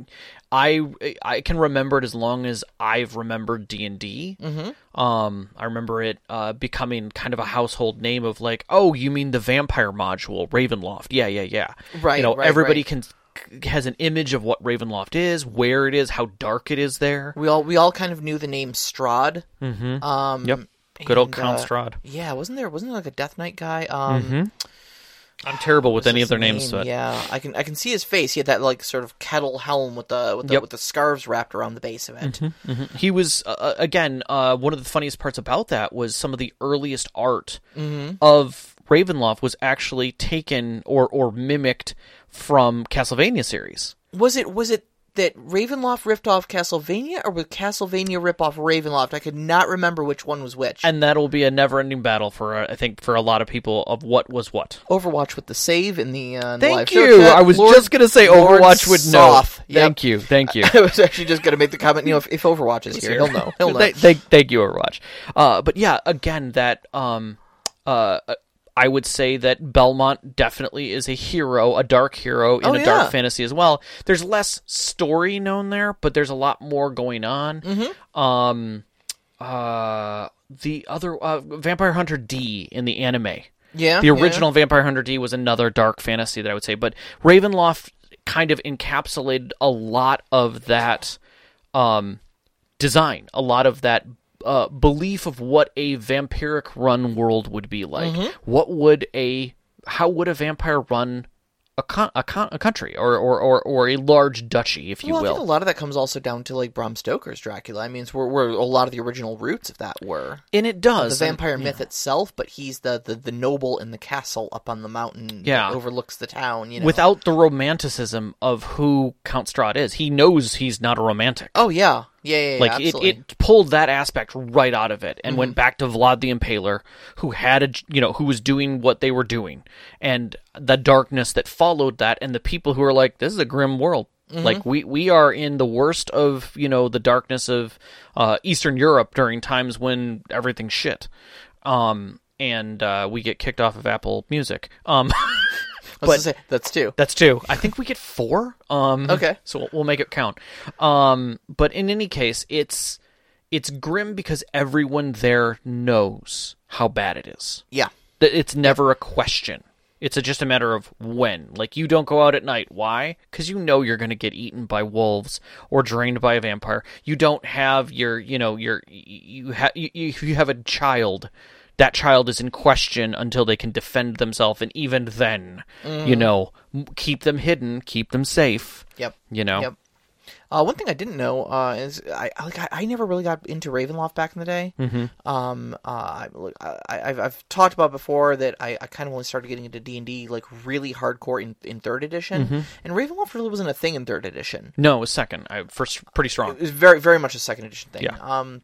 [SPEAKER 2] I, I can remember it as long as I've remembered D and D.
[SPEAKER 1] Mm-hmm.
[SPEAKER 2] Um, I remember it uh, becoming kind of a household name of like, oh, you mean the vampire module, Ravenloft? Yeah, yeah, yeah.
[SPEAKER 1] Right,
[SPEAKER 2] You know,
[SPEAKER 1] right,
[SPEAKER 2] everybody
[SPEAKER 1] right.
[SPEAKER 2] can has an image of what Ravenloft is, where it is, how dark it is there.
[SPEAKER 1] We all we all kind of knew the name Strahd.
[SPEAKER 2] Mm-hmm.
[SPEAKER 1] Um,
[SPEAKER 2] Yep. Good old Count
[SPEAKER 1] uh,
[SPEAKER 2] Strahd.
[SPEAKER 1] Yeah, wasn't there wasn't there like a Death Knight guy? Um,
[SPEAKER 2] Mhm. I'm terrible with any of their names, but
[SPEAKER 1] yeah, I can I can see his face. He had that like sort of kettle helm with the with the,
[SPEAKER 2] Yep.
[SPEAKER 1] with the scarves wrapped around the base of it.
[SPEAKER 2] Mhm. He was uh, uh, again uh, one of the funniest parts about that was some of the earliest art
[SPEAKER 1] Mm-hmm.
[SPEAKER 2] of Ravenloft was actually taken or or mimicked from Castlevania series.
[SPEAKER 1] Was it was it that Ravenloft ripped off Castlevania, or was Castlevania rip off Ravenloft? I could not remember which one was which.
[SPEAKER 2] And that'll be a never-ending battle for uh, I think for a lot of people of what was what.
[SPEAKER 1] Overwatch with the save in the, uh, in
[SPEAKER 2] Thank you. I was
[SPEAKER 1] Lord-
[SPEAKER 2] just gonna say
[SPEAKER 1] Lord
[SPEAKER 2] Overwatch would know.
[SPEAKER 1] Yep.
[SPEAKER 2] Thank you. Thank you.
[SPEAKER 1] I was actually just gonna make the comment. You know, if, if Overwatch is here, he'll know. He'll know.
[SPEAKER 2] Thank, thank, thank you, Overwatch. Uh, but yeah, again, that um, uh, I would say that Belmont definitely is a hero, a dark hero in
[SPEAKER 1] Oh,
[SPEAKER 2] a
[SPEAKER 1] yeah.
[SPEAKER 2] dark fantasy as well. There's less story known there, but there's a lot more going on.
[SPEAKER 1] Mm-hmm.
[SPEAKER 2] Um, uh, the other uh, Vampire Hunter D in the anime.
[SPEAKER 1] yeah,
[SPEAKER 2] The
[SPEAKER 1] yeah.
[SPEAKER 2] original Vampire Hunter D was another dark fantasy that I would say, but Ravenloft kind of encapsulated a lot of that um, design, a lot of that uh, belief of what a vampiric run world would be like.
[SPEAKER 1] Mm-hmm.
[SPEAKER 2] What would a how would a vampire run a con- a, con- a country or, or, or, or a large duchy, if you
[SPEAKER 1] well, I
[SPEAKER 2] will?
[SPEAKER 1] think a lot of that comes also down to like Bram Stoker's Dracula. I mean, it's where, where a lot of the original roots of that were
[SPEAKER 2] and it
[SPEAKER 1] the
[SPEAKER 2] does. and-
[SPEAKER 1] vampire myth itself. But he's the, the the noble in the castle up on the mountain
[SPEAKER 2] Yeah.
[SPEAKER 1] that overlooks the town. You know,
[SPEAKER 2] Without the romanticism of who Count Strahd is, he knows he's not a romantic.
[SPEAKER 1] oh yeah, yeah, yeah, yeah
[SPEAKER 2] like it.
[SPEAKER 1] Mm-hmm.
[SPEAKER 2] it pulled that aspect right out of it and went back to Vlad the Impaler, who had a you know who was doing what they were doing, and the darkness that followed that, and the people who are like, this is a grim world.
[SPEAKER 1] Mm-hmm.
[SPEAKER 2] Like we we are in the worst of you know the darkness of uh, Eastern Europe during times when everything's shit, um, and uh, we get kicked off of Apple Music. Um,
[SPEAKER 1] I say, that's two.
[SPEAKER 2] that's two. I think we get four. Um,
[SPEAKER 1] Okay.
[SPEAKER 2] so we'll, we'll make it count. Um, but in any case, it's it's grim because everyone there knows how bad it is.
[SPEAKER 1] Yeah,
[SPEAKER 2] That it's never a question. It's a, just a matter of when. Like you don't go out at night. Why? Because you know you're going to get eaten by wolves or drained by a vampire. You don't have your, you know, your you have you you have a child. That child is in question until they can defend themselves, and even then, you know, keep them hidden, keep them safe.
[SPEAKER 1] yep,
[SPEAKER 2] You know,
[SPEAKER 1] yep. Uh, one thing I didn't know uh, is I like I, I never really got into Ravenloft back in the day. Mm-hmm. Um, uh, I, look, I, I've I've talked about before that I, I kind of only started getting into D and D like really hardcore in, in third edition,
[SPEAKER 2] Mm-hmm.
[SPEAKER 1] and Ravenloft really wasn't a thing in third edition.
[SPEAKER 2] no, it was second. I first pretty strong.
[SPEAKER 1] It was very very much a second edition thing.
[SPEAKER 2] Yeah.
[SPEAKER 1] Um,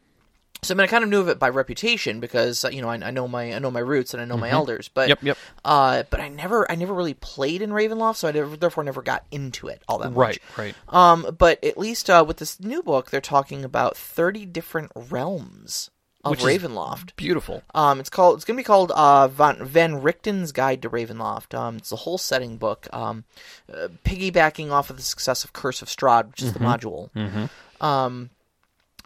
[SPEAKER 1] So I mean, I kind of knew of it by reputation because you know I, I know my I know my roots and I know my elders, but
[SPEAKER 2] Mm-hmm. Yep, yep.
[SPEAKER 1] Uh, but I never I never really played in Ravenloft, so I never, therefore never got into it all that much.
[SPEAKER 2] Right, right.
[SPEAKER 1] Um, but at least uh, with this new book, they're talking about thirty different realms of
[SPEAKER 2] Which
[SPEAKER 1] Ravenloft.
[SPEAKER 2] Beautiful.
[SPEAKER 1] Um, it's called. It's going to be called uh, Van, Van Richten's Guide to Ravenloft. Um, it's a whole setting book, um, uh, piggybacking off of the success of Curse of Strahd, which is the module. Um,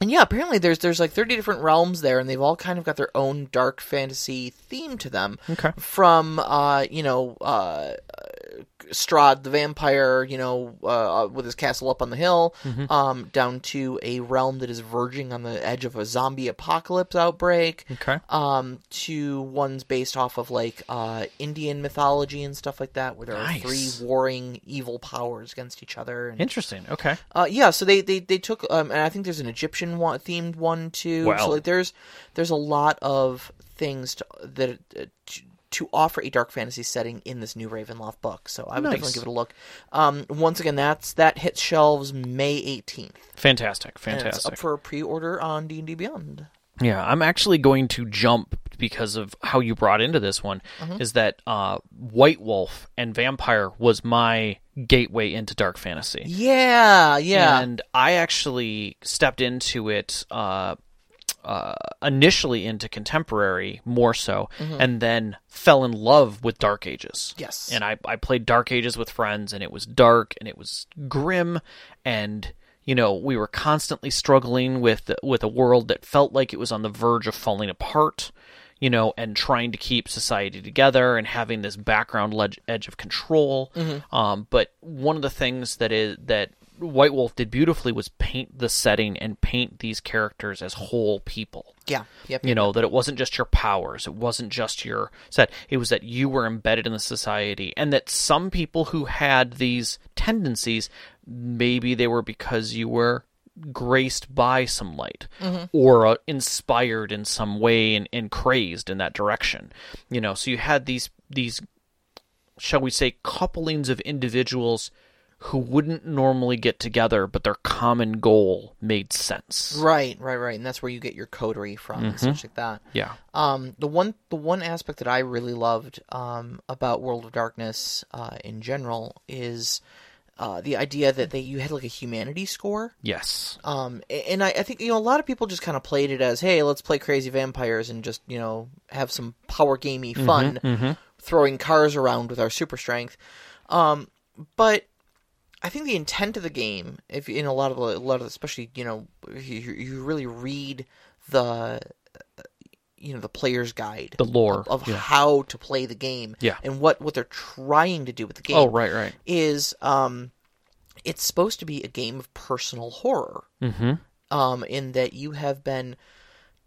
[SPEAKER 1] and yeah, apparently there's there's like thirty different realms there, and they've all kind of got their own dark fantasy theme to them.
[SPEAKER 2] Okay.
[SPEAKER 1] From uh, you know, uh, Strahd the vampire, you know, uh, with his castle up on the hill,
[SPEAKER 2] Mm-hmm.
[SPEAKER 1] um, down to a realm that is verging on the edge of a zombie apocalypse outbreak
[SPEAKER 2] Okay.
[SPEAKER 1] um, to ones based off of like uh, Indian mythology and stuff like that, where there
[SPEAKER 2] Nice.
[SPEAKER 1] are three warring evil powers against each other. And,
[SPEAKER 2] Interesting. Okay.
[SPEAKER 1] uh, yeah, so they they, they took, um, and I think there's an Egyptian one, themed one too.
[SPEAKER 2] Wow.
[SPEAKER 1] So like there's there's a lot of things to, that uh, to, to offer a dark fantasy setting in this new Ravenloft book. So I would
[SPEAKER 2] Nice.
[SPEAKER 1] definitely give it a look. Um, once again, that's that hits shelves May 18th.
[SPEAKER 2] Fantastic.
[SPEAKER 1] And it's
[SPEAKER 2] Fantastic.
[SPEAKER 1] up for pre-order on D&D Beyond.
[SPEAKER 2] Yeah, I'm actually going to jump because of how you brought into this one.
[SPEAKER 1] Mm-hmm.
[SPEAKER 2] Is that uh, White Wolf and Vampire was my gateway into dark fantasy.
[SPEAKER 1] Yeah, yeah.
[SPEAKER 2] And I actually stepped into it uh, uh, initially into contemporary more so, and then fell in love with Dark Ages.
[SPEAKER 1] Mm-hmm. Yes.
[SPEAKER 2] And I, I played Dark Ages with friends, and it was dark and it was grim, and you know we were constantly struggling with with a world that felt like it was on the verge of falling apart. You know, and trying to keep society together and having this background ledge, edge of control. Um, but one of the things that is that White Wolf did beautifully was paint the setting and paint these characters as whole people.
[SPEAKER 1] yeah, yep,
[SPEAKER 2] You know, that it wasn't just your powers, it wasn't just your set, it was that you were embedded in the society, and that some people who had these tendencies, maybe they were because you were graced by some light or uh, inspired in some way and, and crazed in that direction. You know so you had these these shall we say couplings of individuals who wouldn't normally get together but their common goal made sense
[SPEAKER 1] Right, right, right, and that's where you get your coterie from and such like that.
[SPEAKER 2] yeah
[SPEAKER 1] Um, the one, the one aspect that I really loved um, about World of Darkness uh, in general is uh, the idea that they you had like a humanity score.
[SPEAKER 2] yes
[SPEAKER 1] Um, and I, I think you know a lot of people just kind of played it as, hey, let's play crazy vampires and just you know have some power gamey fun, throwing cars around with our super strength. Um, but I think the intent of the game, if in a lot of the- a lot of especially you know if you, you really read the you know the player's guide,
[SPEAKER 2] The lore,
[SPEAKER 1] of, of
[SPEAKER 2] yeah.
[SPEAKER 1] how to play the game,
[SPEAKER 2] Yeah.
[SPEAKER 1] and what what they're trying to do with the game
[SPEAKER 2] oh right right
[SPEAKER 1] is um, it's supposed to be a game of personal horror.
[SPEAKER 2] mm-hmm
[SPEAKER 1] Um, in that you have been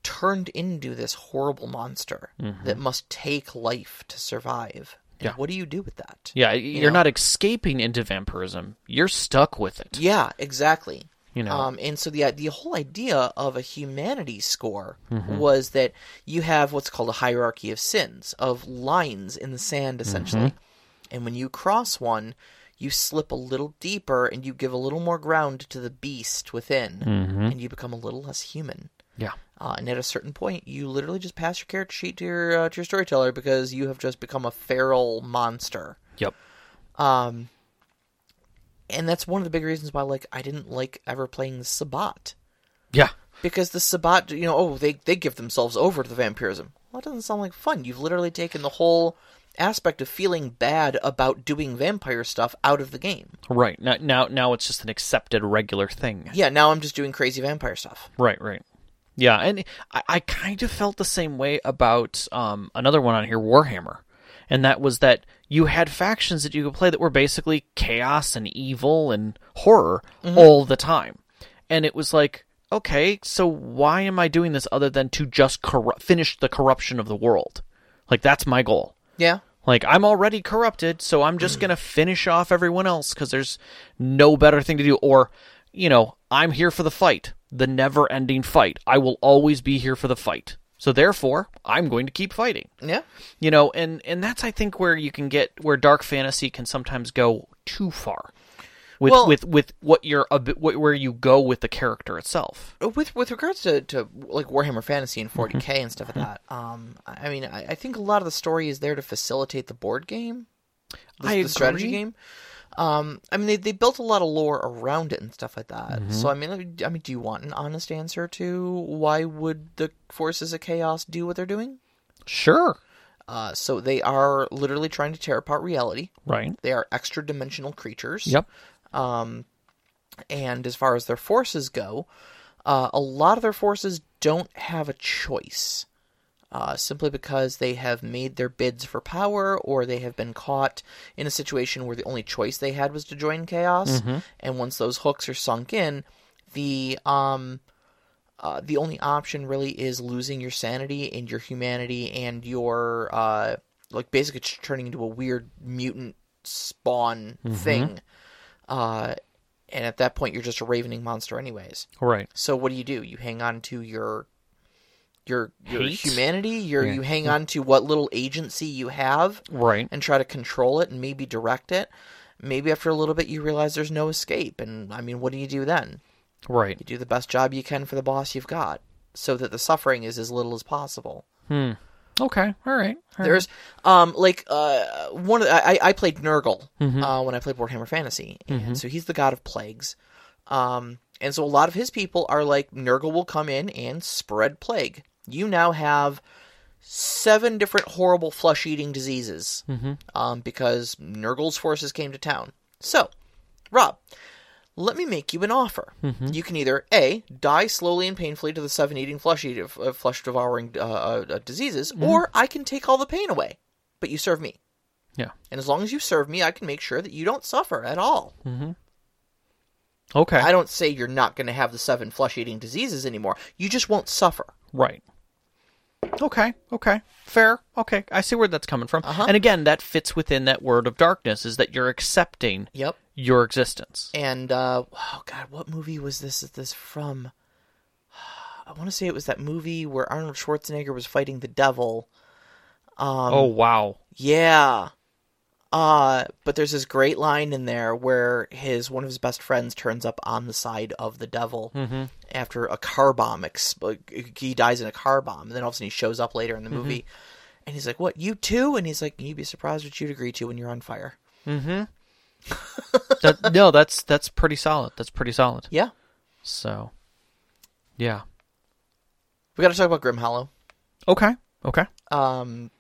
[SPEAKER 1] turned into this horrible monster that must take life to survive. And
[SPEAKER 2] Yeah.
[SPEAKER 1] What do you do with that?
[SPEAKER 2] yeah you're
[SPEAKER 1] know?
[SPEAKER 2] not escaping into vampirism you're stuck with it
[SPEAKER 1] Yeah, exactly.
[SPEAKER 2] you know
[SPEAKER 1] Um, and so the the whole idea of a humanity score
[SPEAKER 2] Mm-hmm.
[SPEAKER 1] was that you have what's called a hierarchy of sins, of lines in the sand, essentially.
[SPEAKER 2] Mm-hmm.
[SPEAKER 1] And when you cross one, you slip a little deeper and you give a little more ground to the beast within, and you become a little less human.
[SPEAKER 2] yeah
[SPEAKER 1] Uh, and at a certain point, you literally just pass your character sheet to your uh, to your storyteller because you have just become a feral monster.
[SPEAKER 2] yep
[SPEAKER 1] Um, and that's one of the big reasons why, like, I didn't like ever playing the Sabbat
[SPEAKER 2] yeah
[SPEAKER 1] because the Sabbat, you know, oh, they they give themselves over to the vampirism. Well, that doesn't sound like fun. You've literally taken the whole aspect of feeling bad about doing vampire stuff out of the game.
[SPEAKER 2] right now now now it's just an accepted regular thing
[SPEAKER 1] Yeah, now I'm just doing crazy vampire stuff.
[SPEAKER 2] Right, right. Yeah, and I, I kind of felt the same way about um, another one on here, Warhammer. And that was that you had factions that you could play that were basically chaos and evil and horror all the time. And it was like, okay, so why am I doing this other than to just corru- finish the corruption of the world? Like, that's my goal.
[SPEAKER 1] Yeah,
[SPEAKER 2] Like, I'm already corrupted, so I'm just going to finish off everyone else because there's no better thing to do. Or, you know, I'm here for the fight, the never ending fight. I will always be here for the fight. So therefore, I'm going to keep fighting.
[SPEAKER 1] yeah,
[SPEAKER 2] You know, and, and that's, I think, where you can get, where dark fantasy can sometimes go too far. with
[SPEAKER 1] Well-
[SPEAKER 2] with with what you're a bit, wh- where you go with the character itself.
[SPEAKER 1] with with regards to, to like Warhammer Fantasy and 40k
[SPEAKER 2] Mm-hmm.
[SPEAKER 1] and stuff like that, um, I I mean, I, I think a lot of the story is there to facilitate the board game, the,
[SPEAKER 2] I
[SPEAKER 1] the strategy game. Um, I mean, they they built a lot of lore around it and stuff like that.
[SPEAKER 2] Mm-hmm.
[SPEAKER 1] So I mean, I mean, do you want an honest answer to why would the forces of chaos do what they're doing?
[SPEAKER 2] Sure.
[SPEAKER 1] Uh, so they are literally trying to tear apart reality.
[SPEAKER 2] Right.
[SPEAKER 1] They are extra dimensional creatures.
[SPEAKER 2] Yep.
[SPEAKER 1] Um, and as far as their forces go, uh, a lot of their forces don't have a choice. Uh, simply because they have made their bids for power, or they have been caught in a situation where the only choice they had was to join chaos. And once those hooks are sunk in, the um, uh, the only option really is losing your sanity and your humanity and your uh, like basically turning into a weird mutant spawn thing. Uh, and at that point, you're just a ravening monster, anyways.
[SPEAKER 2] Right.
[SPEAKER 1] So what do you do? You hang on to your your your
[SPEAKER 2] Hate?
[SPEAKER 1] humanity. Your
[SPEAKER 2] Yeah.
[SPEAKER 1] you hang on to what little agency you have
[SPEAKER 2] Right.
[SPEAKER 1] and try to control it and maybe direct it. Maybe after a little bit, you realize there's no escape. And I mean, what do you do then?
[SPEAKER 2] Right.
[SPEAKER 1] You do the best job you can for the boss you've got, so that the suffering is as little as possible.
[SPEAKER 2] Hmm. Okay. All right. All right.
[SPEAKER 1] There's um like uh one of the, I I played Nurgle
[SPEAKER 2] Mm-hmm.
[SPEAKER 1] uh, when I played Warhammer Fantasy, and so he's the god of plagues. Um, and so a lot of his people are like Nurgle will come in and spread plague. You now have seven different horrible flesh-eating diseases
[SPEAKER 2] Mm-hmm.
[SPEAKER 1] um, because Nurgle's forces came to town. So, Rob, let me make you an offer.
[SPEAKER 2] Mm-hmm.
[SPEAKER 1] You can either a die slowly and painfully to the seven eating flesh eating uh, flesh devouring uh, uh, uh, diseases,
[SPEAKER 2] Mm-hmm.
[SPEAKER 1] or I can take all the pain away, but you serve me.
[SPEAKER 2] Yeah.
[SPEAKER 1] And as long as you serve me, I can make sure that you don't suffer at all.
[SPEAKER 2] Okay.
[SPEAKER 1] I don't say you're not going to have the seven flesh eating diseases anymore. You just won't suffer.
[SPEAKER 2] Right. Okay. Okay. Fair. Okay. I see where that's coming from.
[SPEAKER 1] Uh-huh.
[SPEAKER 2] And again, that fits within that word of darkness is that you're accepting
[SPEAKER 1] Yep.
[SPEAKER 2] your existence.
[SPEAKER 1] And uh, oh god, what movie was this? Is this from? I want to say it was that movie where Arnold Schwarzenegger was fighting the devil. Um,
[SPEAKER 2] oh wow.
[SPEAKER 1] Yeah. Uh, but there's this great line in there where his one of his best friends turns up on the side of the devil after a car bomb. Exp- he dies in a car bomb, and then all of a sudden he shows up later in the movie, and he's like, "What? You too?" And he's like, "You'd be surprised what you'd agree to when you're on fire."
[SPEAKER 2] That, no, that's that's pretty solid. That's pretty solid.
[SPEAKER 1] Yeah,
[SPEAKER 2] So, yeah.
[SPEAKER 1] we got to talk about Grim Hollow.
[SPEAKER 2] Okay. Okay.
[SPEAKER 1] Um,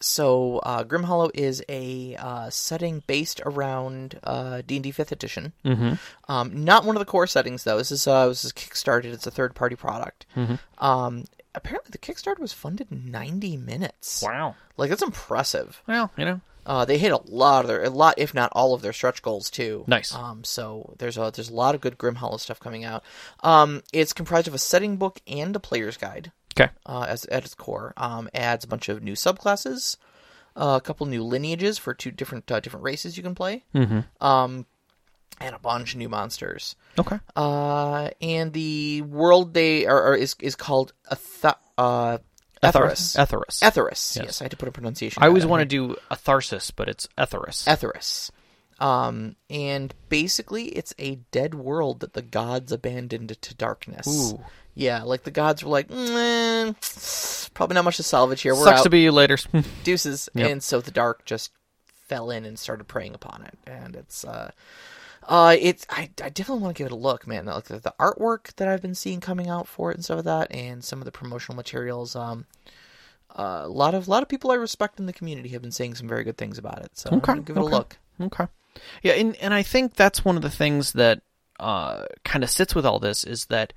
[SPEAKER 1] so uh, Grim Hollow is a uh, setting based around uh, D and D Fifth Edition.
[SPEAKER 2] Mm-hmm.
[SPEAKER 1] Um, not one of the core settings though. This is uh, this is kickstarted. It's a third party product.
[SPEAKER 2] Mm-hmm.
[SPEAKER 1] Um, apparently the Kickstarter was funded in 90 minutes.
[SPEAKER 2] Wow.
[SPEAKER 1] Like that's impressive.
[SPEAKER 2] Well, you know.
[SPEAKER 1] Uh, they hit a lot of their a lot, if not all of their stretch goals too.
[SPEAKER 2] Nice.
[SPEAKER 1] Um, so there's a there's a lot of good Grim Hollow stuff coming out. Um, it's comprised of a setting book and a player's guide
[SPEAKER 2] Okay.
[SPEAKER 1] uh, as at its core. Um, adds a bunch of new subclasses, uh, a couple new lineages for two different uh, different races you can play,
[SPEAKER 2] Mm-hmm.
[SPEAKER 1] um, and a bunch of new monsters.
[SPEAKER 2] Okay.
[SPEAKER 1] Uh, and the world they are, are is is called Ath- uh, Etharis.
[SPEAKER 2] Etharis.
[SPEAKER 1] Etharis. Yes.
[SPEAKER 2] Yes.
[SPEAKER 1] I had to put a pronunciation.
[SPEAKER 2] I always want to do Atharsis, but it's Etharis.
[SPEAKER 1] Etharis. Um, and basically, it's a dead world that the gods abandoned to darkness.
[SPEAKER 2] Ooh.
[SPEAKER 1] Yeah, like the gods were like, "Mm, probably not much to salvage here. We're
[SPEAKER 2] Sucks
[SPEAKER 1] out.
[SPEAKER 2] to be you later.
[SPEAKER 1] deuces
[SPEAKER 2] Yep.
[SPEAKER 1] and so the dark just fell in and started preying upon it and it's uh uh it's i, I definitely want to give it a look man like the, the artwork that i've been seeing coming out for it and stuff like that and some of the promotional materials um uh, a lot of a lot of people I respect in the community have been saying some very good things about it. So I'm
[SPEAKER 2] Okay,
[SPEAKER 1] gonna give it
[SPEAKER 2] okay.
[SPEAKER 1] a look.
[SPEAKER 2] Okay. Yeah, and and I think that's one of the things that uh, kind of sits with all this is that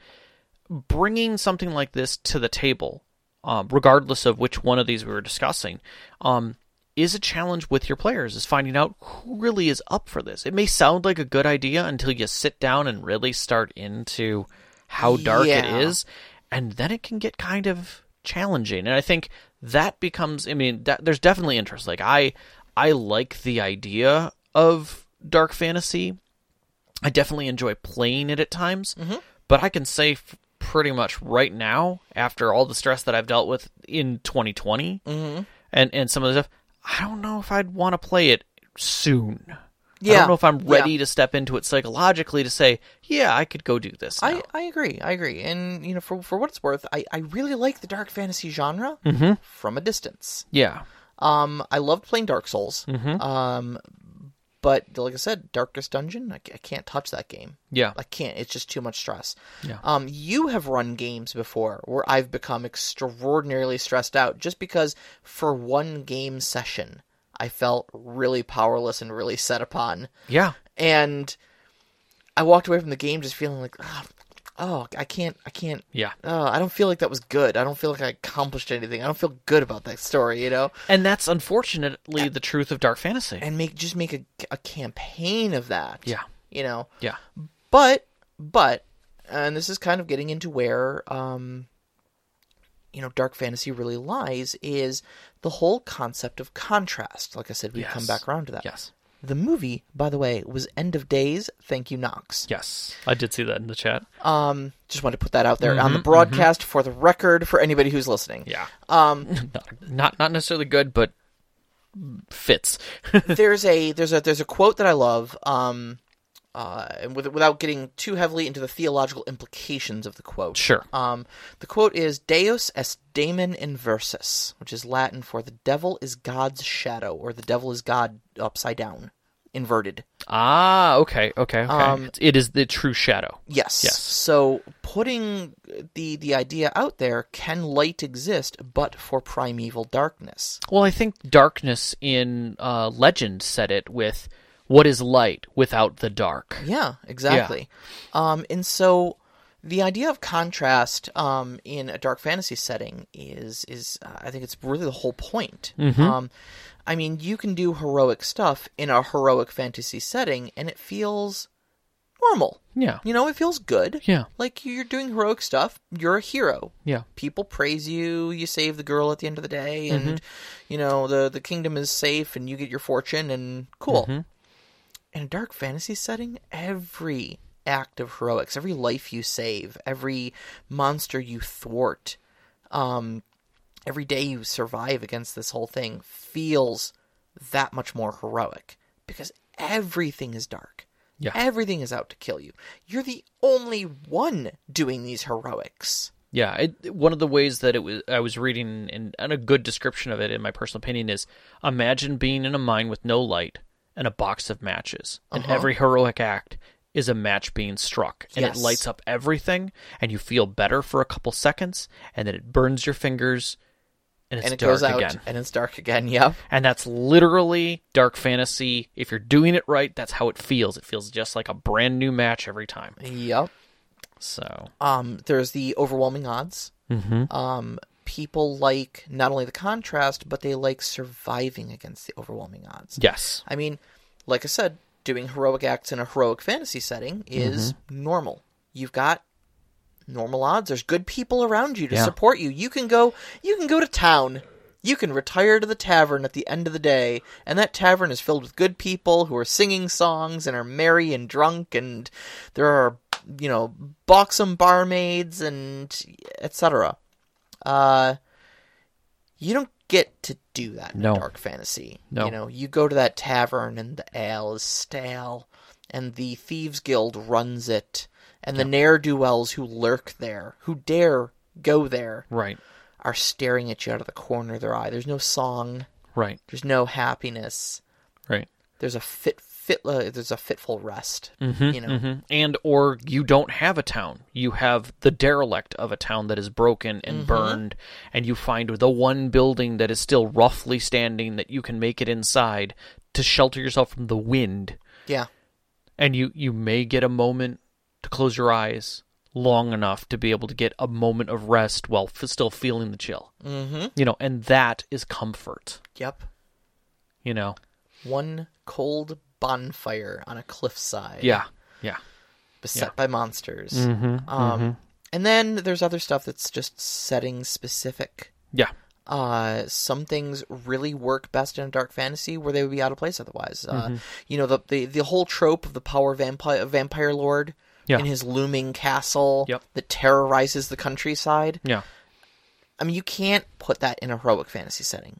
[SPEAKER 2] bringing something like this to the table, um, regardless of which one of these we were discussing, um, is a challenge with your players. Is finding out who really is up for this. It may sound like a good idea until you sit down and really start into how dark
[SPEAKER 1] Yeah.
[SPEAKER 2] it is, and then it can get kind of challenging. And I think that becomes. I mean, that, there's definitely interest. Like I, I like the idea of dark fantasy. I definitely enjoy playing it at times, but I can say f- pretty much right now, after all the stress that I've dealt with in 2020 and and some of the stuff, I don't know if I'd want to play it soon.
[SPEAKER 1] Yeah.
[SPEAKER 2] I don't know if I'm
[SPEAKER 1] yeah.
[SPEAKER 2] ready to step into it psychologically to say, yeah, I could go do this. Now.
[SPEAKER 1] I, I agree. I agree. And you know, for for what it's worth, I, I really like the dark fantasy genre
[SPEAKER 2] Mm-hmm.
[SPEAKER 1] from a distance.
[SPEAKER 2] yeah.
[SPEAKER 1] Um, I loved playing Dark Souls.
[SPEAKER 2] Mm-hmm.
[SPEAKER 1] Um, but like I said, Darkest Dungeon, I, I can't touch that game.
[SPEAKER 2] Yeah.
[SPEAKER 1] I can't. It's just too much stress.
[SPEAKER 2] Yeah.
[SPEAKER 1] Um, you have run games before where I've become extraordinarily stressed out just because for one game session I felt really powerless and really set upon,
[SPEAKER 2] Yeah.
[SPEAKER 1] and I walked away from the game just feeling like, oh, oh I can't, I can't.
[SPEAKER 2] Yeah.
[SPEAKER 1] Oh, I don't feel like that was good. I don't feel like I accomplished anything. I don't feel good about that story, you know.
[SPEAKER 2] And that's unfortunately the truth of dark fantasy.
[SPEAKER 1] And make just make a, a campaign of that.
[SPEAKER 2] Yeah.
[SPEAKER 1] you know.
[SPEAKER 2] Yeah.
[SPEAKER 1] But but and this is kind of getting into where um you know dark fantasy really lies is the whole concept of contrast. Like I said, we come back around to that.
[SPEAKER 2] Yes.
[SPEAKER 1] The movie, by the way, was End of Days. Thank you, Knox.
[SPEAKER 2] Yes. I did see that in the chat.
[SPEAKER 1] Um, just wanted to put that out there on the broadcast for the record for anybody who's listening.
[SPEAKER 2] Yeah.
[SPEAKER 1] Um,
[SPEAKER 2] Not not, not necessarily good, but fits.
[SPEAKER 1] there's a there's a there's a quote that I love. Um, uh, and with, without getting too heavily into the theological implications of the quote.
[SPEAKER 2] sure.
[SPEAKER 1] Um, the quote is Deus est daemon inversus, which is Latin for the devil is God's shadow, or the devil is God upside down, inverted.
[SPEAKER 2] Ah, okay, okay, okay.
[SPEAKER 1] Um,
[SPEAKER 2] it is the true shadow.
[SPEAKER 1] Yes.
[SPEAKER 2] Yes.
[SPEAKER 1] So putting the the idea out there, can light exist but for primeval darkness?
[SPEAKER 2] Well, I think darkness in uh, legend said it with what is light without the dark.
[SPEAKER 1] Yeah, exactly. Um, and so the idea of contrast um, in a dark fantasy setting is is uh, I think it's really the whole point. Um, I mean, you can do heroic stuff in a heroic fantasy setting, and it feels normal.
[SPEAKER 2] Yeah.
[SPEAKER 1] You know, it feels good.
[SPEAKER 2] Yeah.
[SPEAKER 1] Like you're doing heroic stuff. You're a hero.
[SPEAKER 2] Yeah.
[SPEAKER 1] People praise you. You save the girl at the end of the day, and you know the the kingdom is safe, and you get your fortune, and cool. In a dark fantasy setting, every act of heroics, every life you save, every monster you thwart, um, every day you survive against this whole thing feels that much more heroic because everything is dark.
[SPEAKER 2] Yeah.
[SPEAKER 1] Everything is out to kill you. You're the only one doing these heroics.
[SPEAKER 2] Yeah, it, one of the ways that it was I was reading and, and a good description of it in my personal opinion is imagine being in a mine with no light and a box of matches. And
[SPEAKER 1] Uh-huh.
[SPEAKER 2] every heroic act is a match being struck and
[SPEAKER 1] Yes.
[SPEAKER 2] it lights up everything and you feel better for a couple seconds and then it burns your fingers and it's
[SPEAKER 1] and it
[SPEAKER 2] dark
[SPEAKER 1] goes out
[SPEAKER 2] again.
[SPEAKER 1] and it's dark again. Yep.
[SPEAKER 2] And that's literally dark fantasy. If you're doing it right, that's how it feels. It feels just like a brand new match every time.
[SPEAKER 1] Yep.
[SPEAKER 2] So,
[SPEAKER 1] Um, there's the overwhelming odds.
[SPEAKER 2] mm-hmm.
[SPEAKER 1] Um, people like not only the contrast, but they like surviving against the overwhelming odds.
[SPEAKER 2] yes.
[SPEAKER 1] I mean, like I said, doing heroic acts in a heroic fantasy setting is
[SPEAKER 2] Mm-hmm.
[SPEAKER 1] normal. You've got normal odds. There's good people around you to
[SPEAKER 2] Yeah.
[SPEAKER 1] support you. You can go you can go to town. You can retire to the tavern at the end of the day, and that tavern is filled with good people who are singing songs and are merry and drunk and there are, you know, buxom barmaids and etc. Uh you don't get to do that in
[SPEAKER 2] No.
[SPEAKER 1] dark fantasy.
[SPEAKER 2] No.
[SPEAKER 1] You know, you go to that tavern and the ale is stale, and the Thieves Guild runs it, and the ne'er do wells who lurk there, who dare go there,
[SPEAKER 2] Right.
[SPEAKER 1] are staring at you out of the corner of their eye. There's no song,
[SPEAKER 2] Right.
[SPEAKER 1] there's no happiness.
[SPEAKER 2] Right.
[SPEAKER 1] There's a fit fit uh, there's a fitful rest.
[SPEAKER 2] Mm-hmm,
[SPEAKER 1] you know.
[SPEAKER 2] And or you don't have a town. You have the derelict of a town that is broken and
[SPEAKER 1] Mm-hmm.
[SPEAKER 2] burned, and you find the one building that is still roughly standing that you can make it inside to shelter yourself from the wind.
[SPEAKER 1] Yeah.
[SPEAKER 2] And you you may get a moment to close your eyes long enough to be able to get a moment of rest while f- still feeling the chill.
[SPEAKER 1] Mm-hmm.
[SPEAKER 2] You know, and that is comfort.
[SPEAKER 1] Yep.
[SPEAKER 2] You know.
[SPEAKER 1] One cold bonfire on a cliffside.
[SPEAKER 2] Yeah. Yeah.
[SPEAKER 1] beset
[SPEAKER 2] Yeah.
[SPEAKER 1] by monsters.
[SPEAKER 2] Mm-hmm.
[SPEAKER 1] Um, and then there's other stuff that's just setting specific.
[SPEAKER 2] Yeah.
[SPEAKER 1] Uh, some things really work best in a dark fantasy where they would be out of place otherwise.
[SPEAKER 2] Mm-hmm.
[SPEAKER 1] Uh, you know the, the the whole trope of the power vampire vampire lord
[SPEAKER 2] Yeah.
[SPEAKER 1] in his looming castle
[SPEAKER 2] Yep.
[SPEAKER 1] that terrorizes the countryside.
[SPEAKER 2] Yeah.
[SPEAKER 1] I mean, you can't put that in a heroic fantasy setting.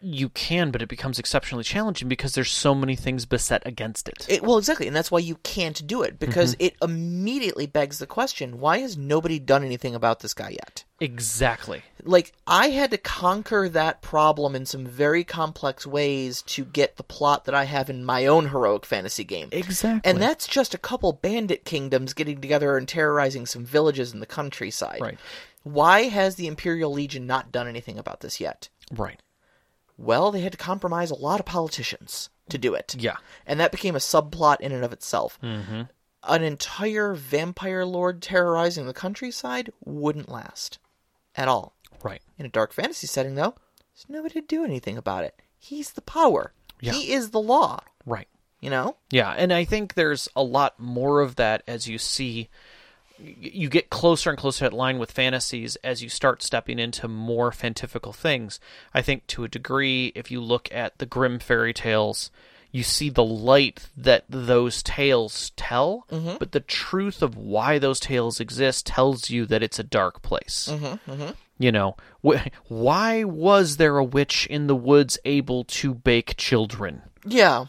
[SPEAKER 2] You can, but it becomes exceptionally challenging because there's so many things beset against it.
[SPEAKER 1] It, well, exactly, and that's why you can't do it because mm-hmm. it immediately begs the question: Why has nobody done anything about this guy yet?
[SPEAKER 2] exactly.
[SPEAKER 1] Like I had to conquer that problem in some very complex ways to get the plot that I have in my own heroic fantasy game.
[SPEAKER 2] Exactly.
[SPEAKER 1] And that's just a couple bandit kingdoms getting together and terrorizing some villages in the countryside.
[SPEAKER 2] Right.
[SPEAKER 1] Why has the Imperial Legion not done anything about this yet?
[SPEAKER 2] right.
[SPEAKER 1] Well, they had to compromise a lot of politicians to do it.
[SPEAKER 2] Yeah.
[SPEAKER 1] And that became a subplot in and of itself.
[SPEAKER 2] Mm-hmm.
[SPEAKER 1] An entire vampire lord terrorizing the countryside wouldn't last at all.
[SPEAKER 2] Right.
[SPEAKER 1] In a dark fantasy setting, though, there's nobody to do anything about it. He's the power.
[SPEAKER 2] Yeah.
[SPEAKER 1] He is the law.
[SPEAKER 2] Right.
[SPEAKER 1] You know?
[SPEAKER 2] Yeah, and I think there's a lot more of that as you see you get closer and closer at line with fantasies as you start stepping into more fantastical things. I think to a degree, if you look at the Grimm fairy tales, you see the light that those tales tell, mm-hmm. but the truth of why those tales exist tells you that it's a dark place. Mm-hmm, mm-hmm. You know, wh- why was there a witch in the woods able to bake children?
[SPEAKER 1] Yeah.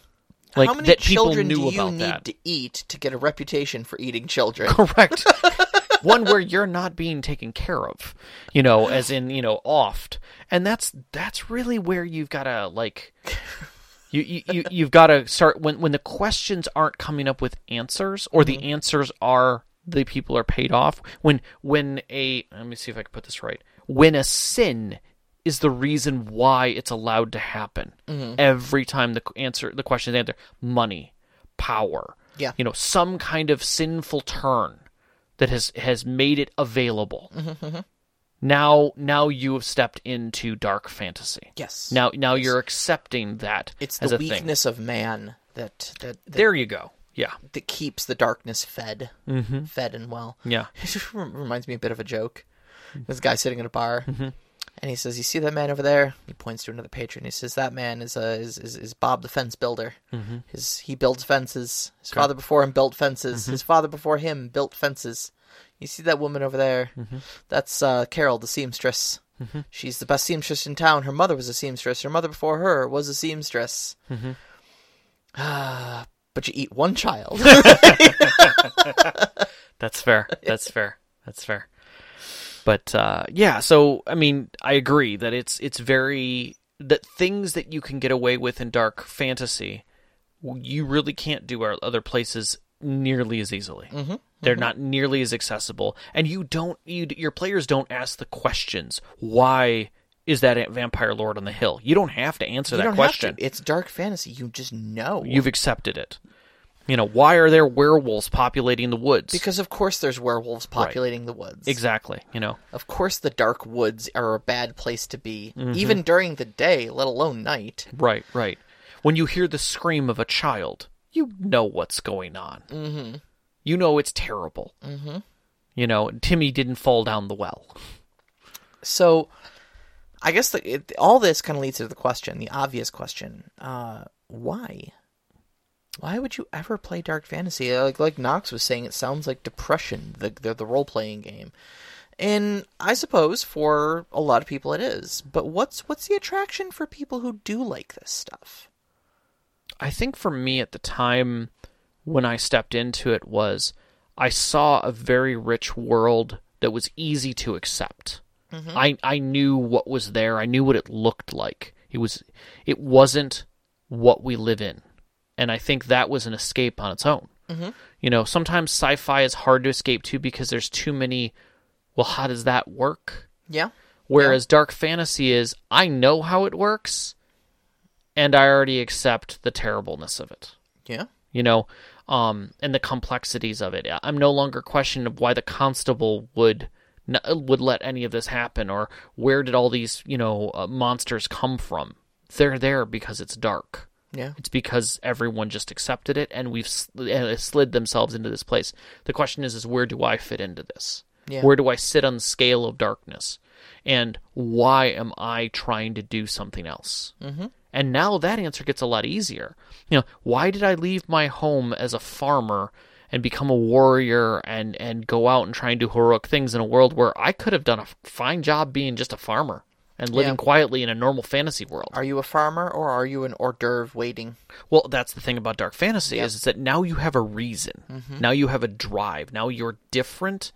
[SPEAKER 2] Like,
[SPEAKER 1] How many
[SPEAKER 2] that people
[SPEAKER 1] children
[SPEAKER 2] knew
[SPEAKER 1] do you
[SPEAKER 2] about
[SPEAKER 1] need
[SPEAKER 2] that.
[SPEAKER 1] to eat to get a reputation for eating children?
[SPEAKER 2] Correct. One where you're not being taken care of, you know, as in you know, oft, and that's that's really where you've got to like, you you you you've got to start when when the questions aren't coming up with answers, or the mm-hmm. answers are the people are paid off. When when a let me see if I can put this right. When a sin is the reason why it's allowed to happen every time the answer the question is answered, money, power,
[SPEAKER 1] Yeah.
[SPEAKER 2] you know, some kind of sinful turn that has has made it available. Now, now you have stepped into dark fantasy.
[SPEAKER 1] Yes.
[SPEAKER 2] Now, now you're accepting that
[SPEAKER 1] it's
[SPEAKER 2] as
[SPEAKER 1] the
[SPEAKER 2] a thing.
[SPEAKER 1] weakness of man that that that,
[SPEAKER 2] There you go. Yeah,
[SPEAKER 1] that keeps the darkness fed, mm-hmm. fed and well.
[SPEAKER 2] yeah,
[SPEAKER 1] It just reminds me a bit of a joke. This guy sitting in a bar,
[SPEAKER 2] Mm-hmm.
[SPEAKER 1] And he says, "You see that man over there?" He points to another patron. He says, "That man is uh, is, is is Bob the fence builder.
[SPEAKER 2] Mm-hmm.
[SPEAKER 1] His he builds fences. His father before him built fences.
[SPEAKER 2] Mm-hmm.
[SPEAKER 1] His father before him built fences. You see that woman over there?
[SPEAKER 2] Mm-hmm.
[SPEAKER 1] That's uh, Carol, the seamstress. She's the best seamstress in town. Her mother was a seamstress. Her mother before her was a seamstress.
[SPEAKER 2] Mm-hmm.
[SPEAKER 1] Ah, but you eat one child.
[SPEAKER 2] that's fair. That's fair. That's fair. But uh, yeah, so I mean, I agree that it's it's very that things that you can get away with in dark fantasy, you really can't do at other places nearly as easily. Mm-hmm. They're not nearly as accessible, and you don't you your players don't ask the questions. Why is that vampire lord on the hill? You don't have to answer
[SPEAKER 1] you
[SPEAKER 2] that question.
[SPEAKER 1] It's dark fantasy. You just know.
[SPEAKER 2] You've accepted it. You know, why are there werewolves populating the woods?
[SPEAKER 1] Because of course there's werewolves populating the woods.
[SPEAKER 2] exactly, you know.
[SPEAKER 1] Of course the dark woods are a bad place to be,
[SPEAKER 2] Mm-hmm.
[SPEAKER 1] even during the day, let alone night.
[SPEAKER 2] Right, right. When you hear the scream of a child, you know what's going on. Mm-hmm. You know it's terrible. Mm-hmm. You know, Timmy didn't fall down the well.
[SPEAKER 1] So, I guess the, it, all this kind of leads to the question, the obvious question: uh, Why? Why would you ever play dark fantasy? Like like Knox was saying, it sounds like depression, the the, the role playing game. And I suppose for a lot of people it is. But what's what's the attraction for people who do like this stuff?
[SPEAKER 2] I think for me at the time when I stepped into it was I saw a very rich world that was easy to accept. Mm-hmm. I I knew what was there. I knew what it looked like. It was it wasn't what we live in. And I think that was an escape on its own. You know, sometimes sci-fi is hard to escape to because there's too many well, how does that work?
[SPEAKER 1] Yeah.
[SPEAKER 2] Whereas dark fantasy is I know how it works and I already accept the terribleness of it.
[SPEAKER 1] Yeah.
[SPEAKER 2] You know, um, and the complexities of it. I'm no longer questioning of why the constable would n- would let any of this happen, or where did all these you know uh, monsters come from. They're there because it's dark.
[SPEAKER 1] Yeah.
[SPEAKER 2] It's because everyone just accepted it, and we've slid themselves into this place. The question is, is where do I fit into this?
[SPEAKER 1] Yeah.
[SPEAKER 2] Where do I sit on the scale of darkness? And why am I trying to do something else? Mm-hmm. And now that answer gets a lot easier. You know, why did I leave my home as a farmer and become a warrior and, and go out and try and do heroic things in a world where I could have done a fine job being just a farmer and living
[SPEAKER 1] Yeah.
[SPEAKER 2] quietly in a normal fantasy world.
[SPEAKER 1] Are you a farmer or are you an hors d'oeuvre waiting?
[SPEAKER 2] Well, that's the thing about dark fantasy
[SPEAKER 1] Yep.
[SPEAKER 2] is, is that now you have a reason. Mm-hmm. Now you have a drive. Now you're different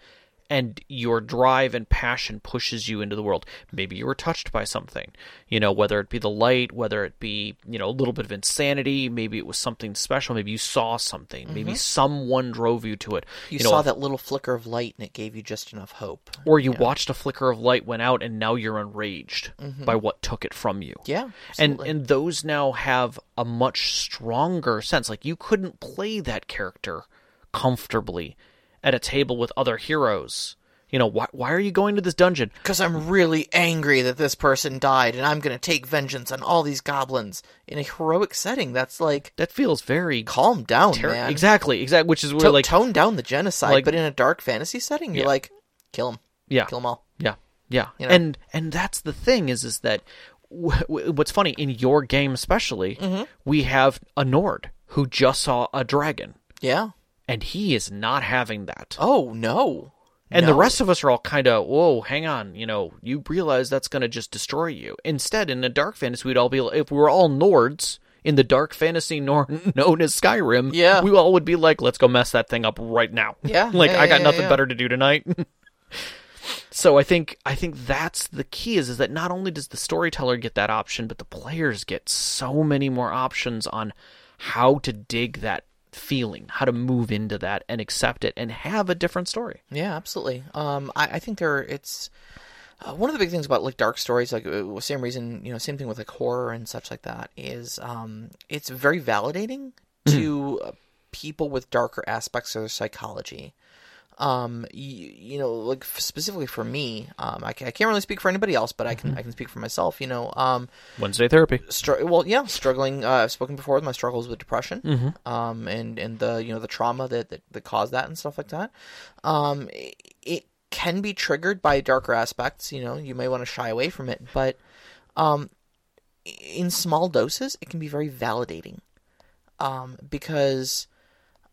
[SPEAKER 2] and your drive and passion pushes you into the world. Maybe you were touched by something. You know, whether it be the light, whether it be, you know, a little bit of insanity, maybe it was something special, maybe you saw something, maybe mm-hmm. someone drove you to it.
[SPEAKER 1] You,
[SPEAKER 2] know,
[SPEAKER 1] saw that little flicker of light and it gave you just enough hope.
[SPEAKER 2] or you watched a flicker of light went out and now you're enraged mm-hmm. by what took it from you.
[SPEAKER 1] Yeah,
[SPEAKER 2] and and those now have a much stronger sense like you couldn't play that character comfortably at a table with other heroes you know why, why are you going to this dungeon
[SPEAKER 1] Because I'm really angry that this person died, and I'm going to take vengeance on all these goblins in a heroic setting. That's like,
[SPEAKER 2] that feels very
[SPEAKER 1] calm down,
[SPEAKER 2] ter-
[SPEAKER 1] man.
[SPEAKER 2] exactly exactly which is where
[SPEAKER 1] To-
[SPEAKER 2] like
[SPEAKER 1] tone down the genocide,
[SPEAKER 2] like-
[SPEAKER 1] but in a dark fantasy setting, you're
[SPEAKER 2] Yeah.
[SPEAKER 1] like, kill them,
[SPEAKER 2] yeah
[SPEAKER 1] kill them all.
[SPEAKER 2] Yeah, yeah,
[SPEAKER 1] You know?
[SPEAKER 2] and and that's the thing is is that w- w- what's funny in your game especially,
[SPEAKER 1] Mm-hmm.
[SPEAKER 2] we have a Nord who just saw a dragon,
[SPEAKER 1] Yeah.
[SPEAKER 2] And he is not having that.
[SPEAKER 1] Oh no.
[SPEAKER 2] And the rest of us are all kind of, whoa, hang on, you know, you realize that's going to just destroy you. Instead, in a dark fantasy, we'd all be, if we were all Nords in the dark fantasy nor- known as Skyrim,
[SPEAKER 1] Yeah.
[SPEAKER 2] we all would be like, let's go mess that thing up right now.
[SPEAKER 1] Yeah,
[SPEAKER 2] like
[SPEAKER 1] yeah,
[SPEAKER 2] I got
[SPEAKER 1] yeah,
[SPEAKER 2] nothing
[SPEAKER 1] yeah.
[SPEAKER 2] better to do tonight. so I think I think that's the key is is that not only does the storyteller get that option, but the players get so many more options on how to dig that feeling, how to move into that and accept it and have a different story.
[SPEAKER 1] Yeah, absolutely. Um, I, I think there it's uh, one of the big things about like dark stories, like uh, same reason, you know, same thing with like horror and such like that is um, it's very validating to uh, people with darker aspects of their psychology. Um, you, you know, like specifically for me, um, I, I can't really speak for anybody else, but I can I can speak for myself. You know, um,
[SPEAKER 2] Wednesday therapy.
[SPEAKER 1] str- well, yeah, struggling. Uh, I've spoken before with my struggles with depression, um, and and the you know the trauma that that, that caused that and stuff like that. Um, it, it can be triggered by darker aspects. You know, you may want to shy away from it, but um, in small doses, it can be very validating. Um, because,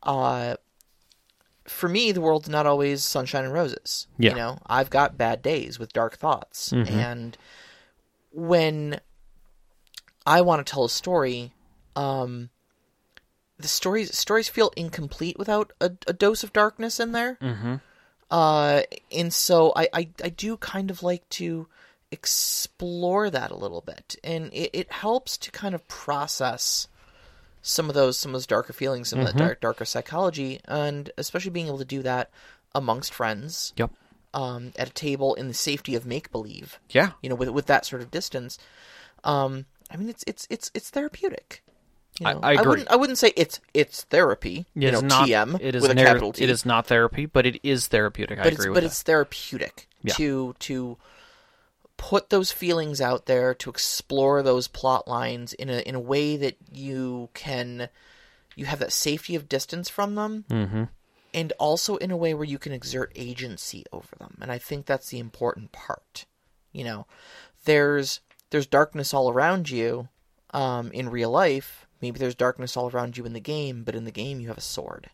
[SPEAKER 1] uh, for me, the world's not always sunshine and roses.
[SPEAKER 2] Yeah.
[SPEAKER 1] You know, I've got bad days with dark thoughts, and when I want to tell a story, um, the stories stories feel incomplete without a, a dose of darkness in there.
[SPEAKER 2] Mm-hmm.
[SPEAKER 1] Uh, and so I, I, I do kind of like to explore that a little bit, and it, it helps to kind of process some of those some of those darker feelings, some of that dark, darker psychology, and especially being able to do that amongst friends,
[SPEAKER 2] Yep.
[SPEAKER 1] um, at a table in the safety of make believe
[SPEAKER 2] Yeah.
[SPEAKER 1] you know, with with that sort of distance. Um, I mean, it's it's it's it's therapeutic. You
[SPEAKER 2] I-
[SPEAKER 1] know?
[SPEAKER 2] I agree.
[SPEAKER 1] wouldn't I wouldn't say it's it's therapy.
[SPEAKER 2] It
[SPEAKER 1] you
[SPEAKER 2] is
[SPEAKER 1] know,
[SPEAKER 2] not,
[SPEAKER 1] TM
[SPEAKER 2] it is
[SPEAKER 1] with a capital T.
[SPEAKER 2] It is not therapy, but it is therapeutic. I
[SPEAKER 1] but
[SPEAKER 2] agree with
[SPEAKER 1] but
[SPEAKER 2] that.
[SPEAKER 1] it's therapeutic
[SPEAKER 2] Yeah.
[SPEAKER 1] to to put those feelings out there to explore those plot lines in a in a way that you can you have that safety of distance from them
[SPEAKER 2] Mhm.
[SPEAKER 1] and also in a way where you can exert agency over them and i think that's the important part you know there's there's darkness all around you um, in real life maybe there's darkness all around you in the game but in the game you have a sword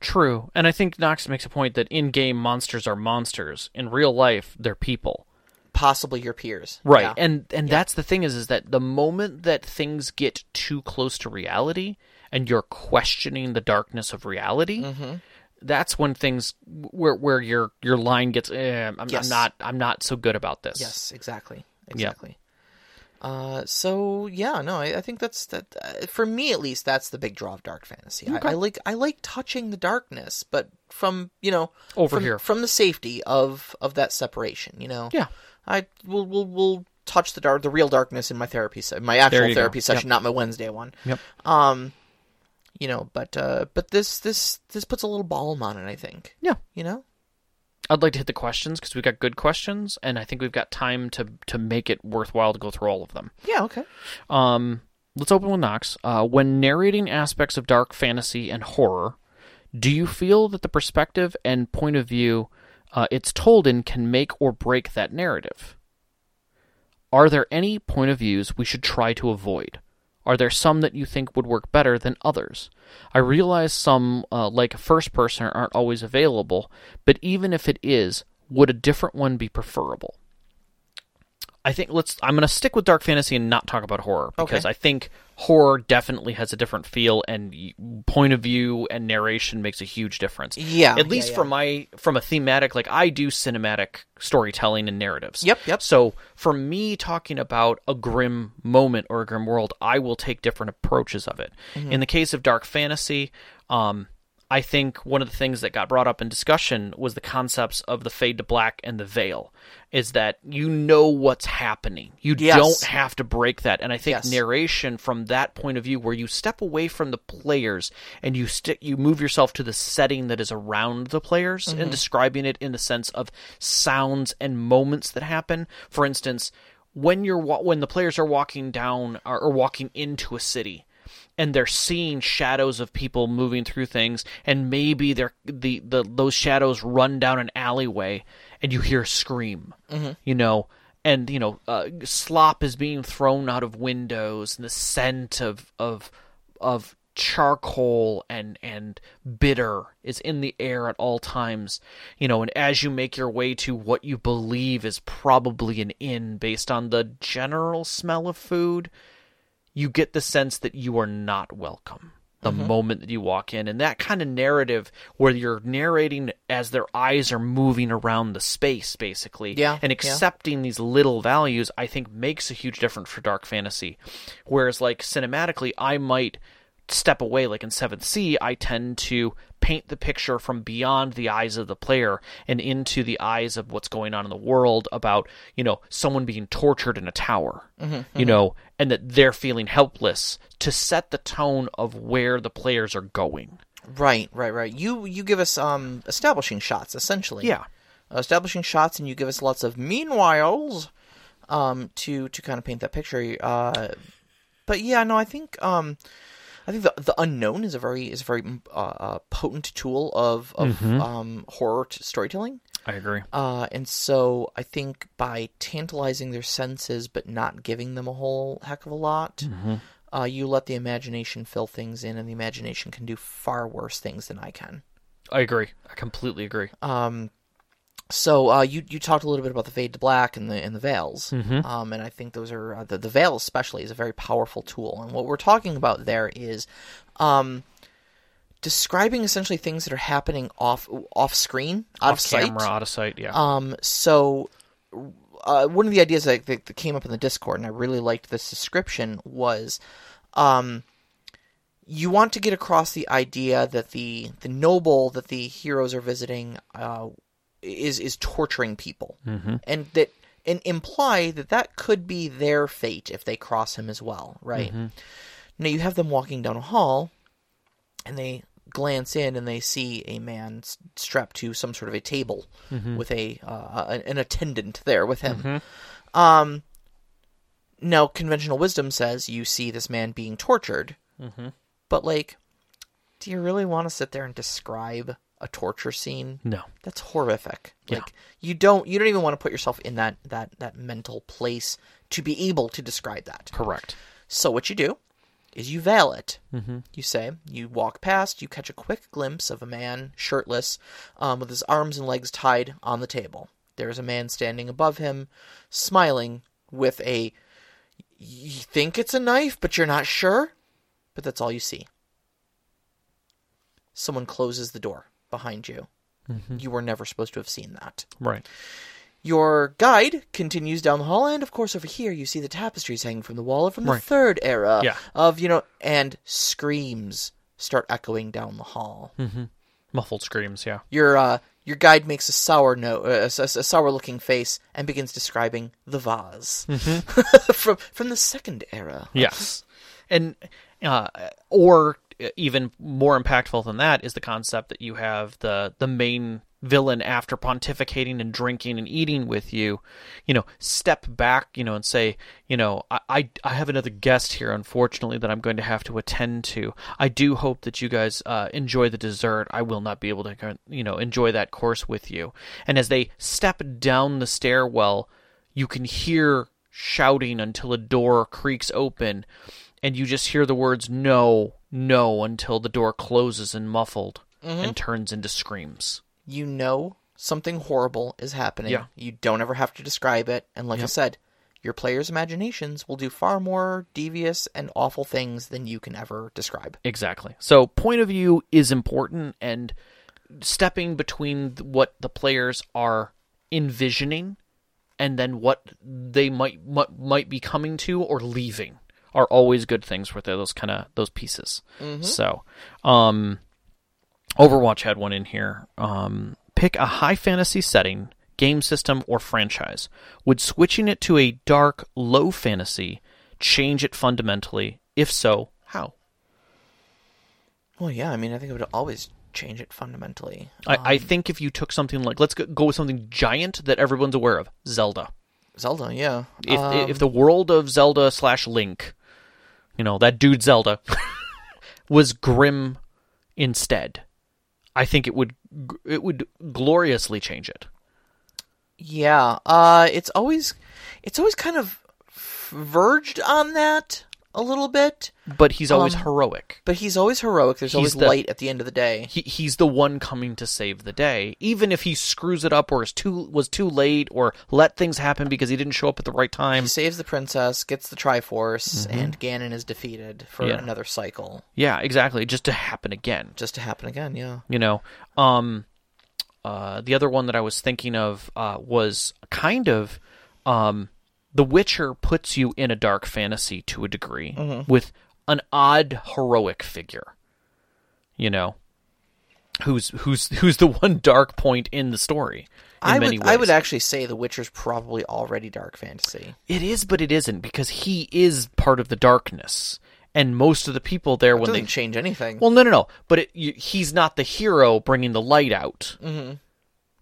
[SPEAKER 2] True. And I think Knox makes a point that in game monsters are monsters. In real life, they're people.
[SPEAKER 1] Possibly your peers
[SPEAKER 2] Right.
[SPEAKER 1] Yeah.
[SPEAKER 2] And and that's the thing is is that the moment that things get too close to reality and you're questioning the darkness of reality,
[SPEAKER 1] Mm-hmm.
[SPEAKER 2] that's when things where where your your line gets eh, I'm,
[SPEAKER 1] Yes.
[SPEAKER 2] I'm not I'm not so good about this.
[SPEAKER 1] Yes, exactly, exactly. Uh, so yeah, no, I, I think that's that. Uh, for me, at least, that's the big draw of dark fantasy. I, I like I like touching the darkness, but from you know
[SPEAKER 2] Over
[SPEAKER 1] from,
[SPEAKER 2] here.
[SPEAKER 1] from the safety of of that separation. You know,
[SPEAKER 2] Yeah.
[SPEAKER 1] I will will will touch the dark, the real darkness in my therapy, se- my actual
[SPEAKER 2] There you go.
[SPEAKER 1] therapy session, not my Wednesday one.
[SPEAKER 2] Yep.
[SPEAKER 1] Um, you know, but uh, but this this this puts a little balm on it. I think.
[SPEAKER 2] Yeah.
[SPEAKER 1] You know.
[SPEAKER 2] I'd like to hit the questions because we've got good questions, and I think we've got time to to make it worthwhile to go through all of them.
[SPEAKER 1] Yeah. Okay.
[SPEAKER 2] Um, let's open with Knox. Uh, when narrating aspects of dark fantasy and horror, do you feel that the perspective and point of view uh, it's told in can make or break that narrative? Are there any point of views we should try to avoid? Are there some that you think would work better than others? I realize some, uh, like first person, aren't always available, but even if it is, would a different one be preferable? I think let's. I'm going to stick with dark fantasy and not talk about horror because
[SPEAKER 1] Okay.
[SPEAKER 2] I think horror definitely has a different feel and point of view and narration makes a huge difference.
[SPEAKER 1] Yeah,
[SPEAKER 2] at
[SPEAKER 1] yeah,
[SPEAKER 2] least
[SPEAKER 1] yeah.
[SPEAKER 2] from my from a thematic. Like I do cinematic storytelling and narratives.
[SPEAKER 1] Yep, yep.
[SPEAKER 2] So for me, talking about a grim moment or a grim world, I will take different approaches of it.
[SPEAKER 1] Mm-hmm.
[SPEAKER 2] In the case of dark fantasy, um, I think one of the things that got brought up in discussion was the concepts of the fade to black and the veil. Is that you know what's happening. You
[SPEAKER 1] Yes.
[SPEAKER 2] don't have to break that. And I think
[SPEAKER 1] Yes.
[SPEAKER 2] narration from that point of view where you step away from the players and you stick you move yourself to the setting that is around the players and mm-hmm. describing it in the sense of sounds and moments that happen. For instance, when you're when the players are walking down or walking into a city and they're seeing shadows of people moving through things and maybe they're the, the those shadows run down an alleyway and you hear a scream you know? And you know uh, slop is being thrown out of windows and the scent of of of charcoal and and bitter is in the air at all times you know? And as you make your way to what you believe is probably an inn based on the general smell of food you get the sense that you are not welcome the
[SPEAKER 1] Mm-hmm.
[SPEAKER 2] moment that you walk in and that kind of narrative where you're narrating as their eyes are moving around the space basically
[SPEAKER 1] Yeah,
[SPEAKER 2] and
[SPEAKER 1] yeah.
[SPEAKER 2] accepting these little values i think makes a huge difference for dark fantasy whereas like cinematically i might step away like in 7th Sea i tend to paint the picture from beyond the eyes of the player and into the eyes of what's going on in the world about you know someone being tortured in a tower you know and that they're feeling helpless to set the tone of where the players are going
[SPEAKER 1] Right, right, right. You you give us um establishing shots essentially.
[SPEAKER 2] yeah
[SPEAKER 1] Uh, establishing shots, and you give us lots of meanwhiles, um, to to kind of paint that picture. Uh, but yeah, no, I think um, I think the the unknown is a very is a very mm, uh, uh, potent tool of of um horror t- storytelling.
[SPEAKER 2] i agree.
[SPEAKER 1] Uh, and so I think by tantalizing their senses but not giving them a whole heck of a lot, uh, you let the imagination fill things in, and the imagination can do far worse things than I can.
[SPEAKER 2] i agree. I completely agree.
[SPEAKER 1] Um, so uh, you you talked a little bit about the fade to black and the and the veils, um, and I think those are uh, the the veil especially is a very powerful tool. And what we're talking about there is, um, describing essentially things that are happening off off screen, out
[SPEAKER 2] off
[SPEAKER 1] of sight.
[SPEAKER 2] camera out of sight yeah
[SPEAKER 1] Um, so uh, one of the ideas that, that, that came up in the Discord, and I really liked this description, was um, you want to get across the idea that the the noble that the heroes are visiting uh, is is torturing people, mm-hmm. and that and imply that that could be their fate if they cross him as well, right? Now you have them walking down a hall, and they glance in and they see a man strapped to some sort of a table with a uh, an an attendant there with him. Um, now conventional wisdom says you see this man being tortured, but like, do you really want to sit there and describe a torture scene?
[SPEAKER 2] no
[SPEAKER 1] That's horrific.
[SPEAKER 2] Yeah.
[SPEAKER 1] Like you don't you don't even want to put yourself in that that that mental place to be able to describe that.
[SPEAKER 2] correct
[SPEAKER 1] So what you do is you veil it. Mm-hmm. You say you walk past, you catch a quick glimpse of a man shirtless, um, with his arms and legs tied on the table. There is a man standing above him, smiling with a. You think it's a knife, but you're not sure. But that's all you see. Someone closes the door behind you. You were never supposed to have seen that.
[SPEAKER 2] right
[SPEAKER 1] Your guide continues down the hall, and of course, over here you see the tapestries hanging from the wall from the
[SPEAKER 2] Right.
[SPEAKER 1] third era
[SPEAKER 2] Yeah.
[SPEAKER 1] of you know, and screams start echoing down the hall.
[SPEAKER 2] muffled screams yeah
[SPEAKER 1] Your uh, your guide makes a sour note, uh, a, a, sour looking face, and begins describing the vase from from the second era.
[SPEAKER 2] Yes, and uh, or even more impactful than that is the concept that you have the the main villain after pontificating and drinking and eating with you, you know, step back, you know, and say, you know, I, I, I have another guest here, unfortunately, that I'm going to have to attend to. I do hope that you guys uh, enjoy the dessert. I will not be able to, you know, enjoy that course with you. And as they step down the stairwell, you can hear shouting until a door creaks open, and you just hear the words "no, no" until the door closes and muffled mm-hmm. and turns into screams.
[SPEAKER 1] You know something horrible is happening.
[SPEAKER 2] Yeah.
[SPEAKER 1] You don't ever have to describe it, and like I said, your players' imaginations will do far more devious and awful things than you can ever describe.
[SPEAKER 2] Exactly. So point of view is important, and stepping between what the players are envisioning and then what they might might, might be coming to or leaving are always good things for those kind of those pieces. So, um, Overwatch had one in here. Um, pick a high fantasy setting, game system, or franchise. Would switching it to a dark, low fantasy change it fundamentally? If so, how?
[SPEAKER 1] Well, yeah, I mean, I think it would always change it fundamentally.
[SPEAKER 2] I, I think if you took something like let's go, go with something giant that everyone's aware of, Zelda.
[SPEAKER 1] Zelda, yeah.
[SPEAKER 2] If
[SPEAKER 1] Um,
[SPEAKER 2] if the world of Zelda slash Link, you know that dude Zelda, was grim instead, I think it would it would gloriously change it.
[SPEAKER 1] Yeah, uh, it's always, it's always kind of verged on that a little bit,
[SPEAKER 2] But he's always
[SPEAKER 1] Um,
[SPEAKER 2] heroic.
[SPEAKER 1] but he's always heroic. There's always
[SPEAKER 2] the-
[SPEAKER 1] light at the end of the day.
[SPEAKER 2] He he's the one coming to save the day, even if he screws it up or is too was too late or let things happen because he didn't show up at the right time.
[SPEAKER 1] He saves the princess, gets the Triforce, and Ganon is defeated for
[SPEAKER 2] Mm-hmm. Yeah.
[SPEAKER 1] another cycle,
[SPEAKER 2] Yeah, exactly. Just to happen again.
[SPEAKER 1] just to happen again. Yeah.
[SPEAKER 2] you know um uh the other one that i was thinking of uh was kind of um the witcher puts you in a dark fantasy to a degree with an odd heroic figure you know who's who's who's the one dark point in the story in
[SPEAKER 1] I
[SPEAKER 2] many
[SPEAKER 1] would,
[SPEAKER 2] ways
[SPEAKER 1] I would actually say The Witcher's probably already dark fantasy.
[SPEAKER 2] it is but it isn't because he is part of the darkness and most of the people there when
[SPEAKER 1] Doesn't
[SPEAKER 2] they
[SPEAKER 1] change anything.
[SPEAKER 2] Well, no, no, no. But it, you, he's not the hero bringing the light out. Mm-hmm.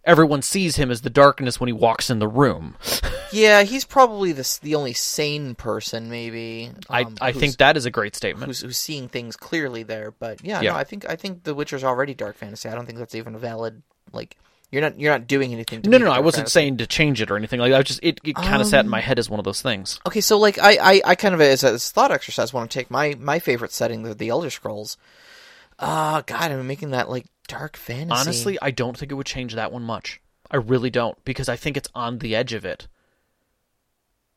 [SPEAKER 2] Everyone sees him as the darkness when he walks in the room.
[SPEAKER 1] yeah, he's probably the the only sane person, maybe.
[SPEAKER 2] I,
[SPEAKER 1] um,
[SPEAKER 2] I
[SPEAKER 1] who's-
[SPEAKER 2] think that is a great statement.
[SPEAKER 1] who's who's seeing things clearly there. But yeah,
[SPEAKER 2] Yeah.
[SPEAKER 1] no, I think I think The Witcher's already dark fantasy. I don't think that's even a valid like. You're not you're not doing anything. To
[SPEAKER 2] No, no, no. I wasn't
[SPEAKER 1] fantasy.
[SPEAKER 2] saying to change it or anything like that. I was just it, it kind of sat in my head as one of those things.
[SPEAKER 1] Okay, so like I, I, I kind of as a as a thought exercise want to take my my favorite setting, the, the Elder Scrolls. Uh God, I'm making that like dark fantasy.
[SPEAKER 2] Honestly, I don't think it would change that one much. I really don't because I think it's on the edge of it.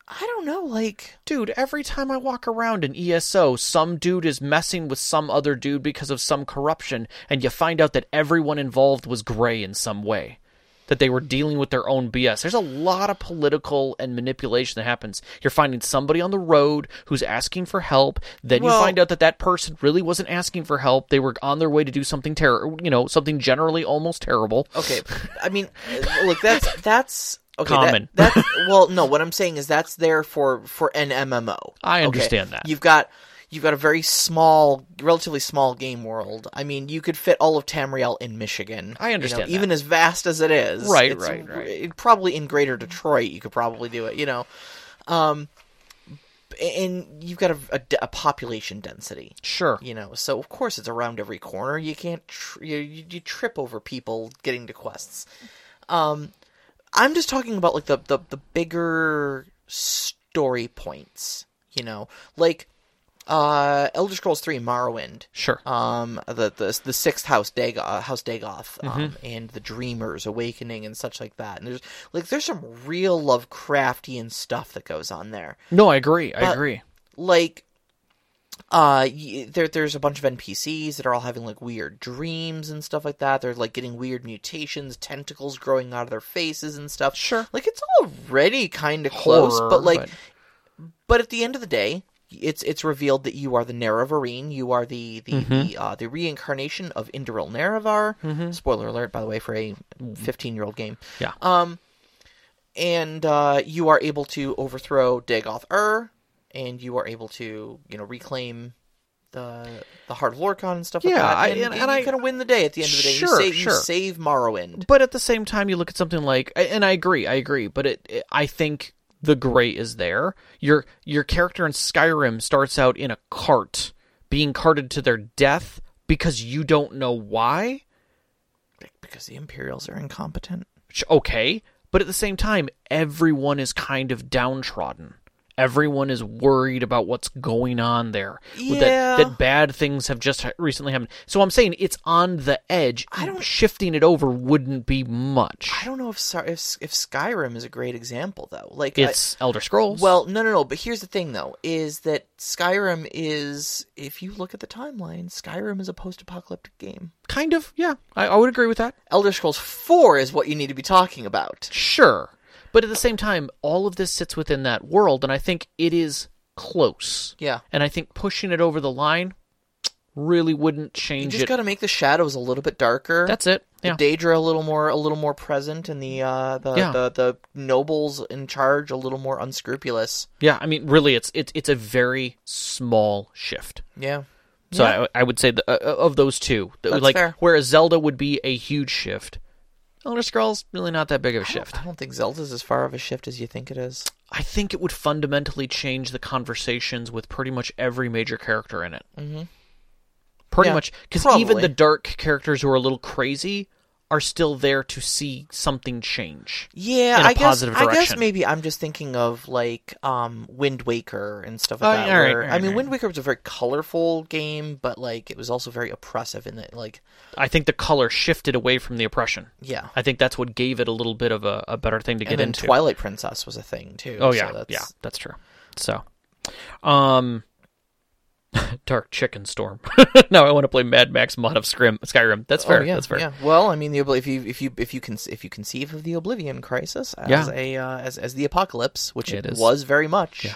[SPEAKER 1] I don't know. Like,
[SPEAKER 2] Dude, every time I walk around in ESO, some dude is messing with some other dude because of some corruption, and you find out that everyone involved was gray in some way. That they were dealing with their own BS. There's a lot of political and manipulation that happens. You're finding somebody on the road who's asking for help. Then you find out that that person really wasn't asking for help. They were on their way to do something terrible, you know, something generally almost terrible.
[SPEAKER 1] okay, I mean, look, that's that's okay.
[SPEAKER 2] Common.
[SPEAKER 1] That, that's well, no. What I'm saying is that's there for for an MMO.
[SPEAKER 2] I
[SPEAKER 1] okay?
[SPEAKER 2] understand that.
[SPEAKER 1] You've got you've got a very small, relatively small game world. I mean, you could fit all of Tamriel in Michigan.
[SPEAKER 2] I
[SPEAKER 1] you know,
[SPEAKER 2] understand
[SPEAKER 1] even as vast as it is.
[SPEAKER 2] Right, right, right.
[SPEAKER 1] it- probably in Greater Detroit, you could probably do it. You know, um, and you've got a, a, a population density.
[SPEAKER 2] Sure.
[SPEAKER 1] You know, so of course it's around every corner. You can't tr- you, you, you trip over people getting to quests. Um, I'm just talking about like the the, the bigger story points. You know, like uh, Elder Scrolls Three: Morrowind.
[SPEAKER 2] Sure.
[SPEAKER 1] Um, the the the sixth house Dag uh, House Dagoth, um,
[SPEAKER 2] Mm-hmm.
[SPEAKER 1] and the Dreamers Awakening and such like that. And there's like there's some real Lovecraftian stuff that goes on there
[SPEAKER 2] no, I agree. I
[SPEAKER 1] but-
[SPEAKER 2] agree.
[SPEAKER 1] like uh y- there there's a bunch of NPCs that are all having like weird dreams and stuff like that. They're like getting weird mutations, tentacles growing out of their faces and stuff.
[SPEAKER 2] Sure.
[SPEAKER 1] Like it's already kind of close, but like
[SPEAKER 2] but-
[SPEAKER 1] but at the end of the day, it's it's revealed that you are the Nerevarine. You are the the the, uh, the reincarnation of Indoril Nerevar. Spoiler alert, by the way, for a fifteen year old game.
[SPEAKER 2] Yeah.
[SPEAKER 1] Um, and uh, you are able to overthrow Dagoth Ur, and you are able to you know reclaim the the heart of Lorkhan and stuff like
[SPEAKER 2] Yeah,
[SPEAKER 1] that.
[SPEAKER 2] I-
[SPEAKER 1] and,
[SPEAKER 2] and-
[SPEAKER 1] and
[SPEAKER 2] and
[SPEAKER 1] you
[SPEAKER 2] I-
[SPEAKER 1] kind of win the day at the end of the day.
[SPEAKER 2] Sure,
[SPEAKER 1] you save,
[SPEAKER 2] sure.
[SPEAKER 1] You save Morrowind.
[SPEAKER 2] But at the same time, you look at something like, and I agree, I agree. But it, it- I think the gray is there. Your your character in Skyrim starts out in a cart, being carted to their death because you don't know why.
[SPEAKER 1] because the Imperials are incompetent.
[SPEAKER 2] Okay, but at the same time, everyone is kind of downtrodden. Everyone is worried about what's going on there.
[SPEAKER 1] Yeah.
[SPEAKER 2] That, that bad things have just recently happened. So I'm saying it's on the edge.
[SPEAKER 1] I don't-
[SPEAKER 2] Shifting it over wouldn't be much.
[SPEAKER 1] I don't know if if if Skyrim is a great example though. Like I-
[SPEAKER 2] It's Elder Scrolls.
[SPEAKER 1] Well, no, no, no. But here's the thing, though, is that Skyrim is, if you look at the timeline, Skyrim is a post-apocalyptic game.
[SPEAKER 2] kind of. Yeah, I, I would agree with that.
[SPEAKER 1] Elder Scrolls Four is what you need to be talking about.
[SPEAKER 2] Sure. But at the same time, all of this sits within that world, and I think it is close.
[SPEAKER 1] Yeah,
[SPEAKER 2] And I think pushing it over the line really wouldn't change you
[SPEAKER 1] just
[SPEAKER 2] it.
[SPEAKER 1] got to make the shadows a little bit darker.
[SPEAKER 2] That's it.
[SPEAKER 1] the
[SPEAKER 2] Yeah.
[SPEAKER 1] Daedra a little more, a little more present, and the uh, the,
[SPEAKER 2] Yeah.
[SPEAKER 1] the the nobles in charge a little more unscrupulous.
[SPEAKER 2] Yeah, I mean, really, it's it's it's a very small shift.
[SPEAKER 1] Yeah.
[SPEAKER 2] So
[SPEAKER 1] Yeah.
[SPEAKER 2] I, I would say the, uh, of those two,
[SPEAKER 1] That's
[SPEAKER 2] like
[SPEAKER 1] fair.
[SPEAKER 2] whereas Zelda would be a huge shift, Elder Scrolls really not that big of a
[SPEAKER 1] I don't-
[SPEAKER 2] shift.
[SPEAKER 1] I don't think Zelda's as far of a shift as you think it is.
[SPEAKER 2] I think it would fundamentally change the conversations with pretty much every major character in it. Mm-hmm. Pretty
[SPEAKER 1] Yeah,
[SPEAKER 2] much, because even the dark characters who are a little crazy are still there to see something change.
[SPEAKER 1] Yeah,
[SPEAKER 2] in a
[SPEAKER 1] I guess I guess maybe I'm just thinking of like um Wind Waker and stuff
[SPEAKER 2] Oh,
[SPEAKER 1] like that.
[SPEAKER 2] all right,
[SPEAKER 1] where-
[SPEAKER 2] all
[SPEAKER 1] I mean,
[SPEAKER 2] right.
[SPEAKER 1] Wind Waker was a very colorful game, but like it was also very oppressive in that like
[SPEAKER 2] I think the color shifted away from the oppression.
[SPEAKER 1] yeah.
[SPEAKER 2] I think that's what gave it a little bit of a, a better thing to
[SPEAKER 1] And
[SPEAKER 2] get into.
[SPEAKER 1] Twilight Princess was a thing too.
[SPEAKER 2] Oh
[SPEAKER 1] so
[SPEAKER 2] yeah,
[SPEAKER 1] that's,
[SPEAKER 2] yeah, that's true. So, um, Dark Chicken Storm. now I want to play Mad Max Mod of Scrim- Skyrim. That's fair.
[SPEAKER 1] Oh, yeah,
[SPEAKER 2] That's fair.
[SPEAKER 1] Yeah. Well, I mean, the if you if you if you can if you conceive of the Oblivion Crisis as
[SPEAKER 2] Yeah.
[SPEAKER 1] a uh, as as the apocalypse, which
[SPEAKER 2] It
[SPEAKER 1] it, was very much
[SPEAKER 2] Yeah.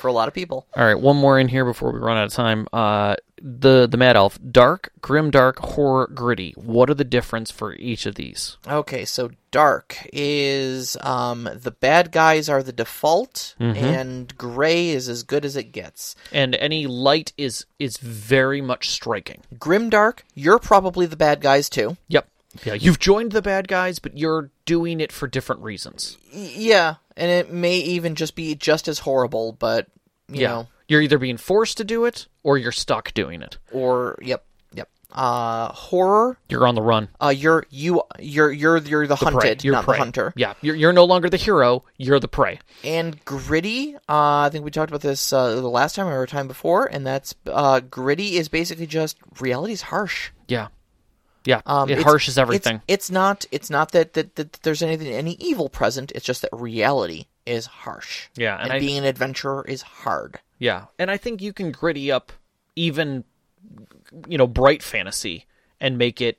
[SPEAKER 1] For a lot of people.
[SPEAKER 2] All right, one more in here before we run out of time. Uh, the the Mad Elf, dark, grim, dark, horror, gritty. What are the difference for each of these?
[SPEAKER 1] Okay, so dark is um the bad guys are the default,
[SPEAKER 2] Mm-hmm.
[SPEAKER 1] and gray is as good as it gets.
[SPEAKER 2] And any light is is very much striking.
[SPEAKER 1] Grim, dark. you're probably the bad guys too.
[SPEAKER 2] Yep. Yeah, you've joined the bad guys, but you're doing it for different reasons.
[SPEAKER 1] Yeah, and it may even just be just as horrible, but you
[SPEAKER 2] yeah.
[SPEAKER 1] know,
[SPEAKER 2] You're either being forced to do it or you're stuck doing it.
[SPEAKER 1] or yep, yep. Uh, horror,
[SPEAKER 2] You're on the run.
[SPEAKER 1] uh, you're you you're you're you're the,
[SPEAKER 2] Prey.
[SPEAKER 1] hunted,
[SPEAKER 2] You're
[SPEAKER 1] not
[SPEAKER 2] prey.
[SPEAKER 1] the hunter.
[SPEAKER 2] Yeah, you're, you're no longer the hero. You're the prey.
[SPEAKER 1] And gritty, uh, I think we talked about this uh, the last time or a time before, and that's uh, gritty is basically just reality's harsh.
[SPEAKER 2] Yeah, yeah.
[SPEAKER 1] Um,
[SPEAKER 2] it harshes everything.
[SPEAKER 1] It's, it's not. It's not that, that that there's anything any evil present. It's just that reality is harsh.
[SPEAKER 2] Yeah, and
[SPEAKER 1] and,
[SPEAKER 2] I-
[SPEAKER 1] being an adventurer is hard.
[SPEAKER 2] Yeah, and I think you can gritty up even you know bright fantasy and make it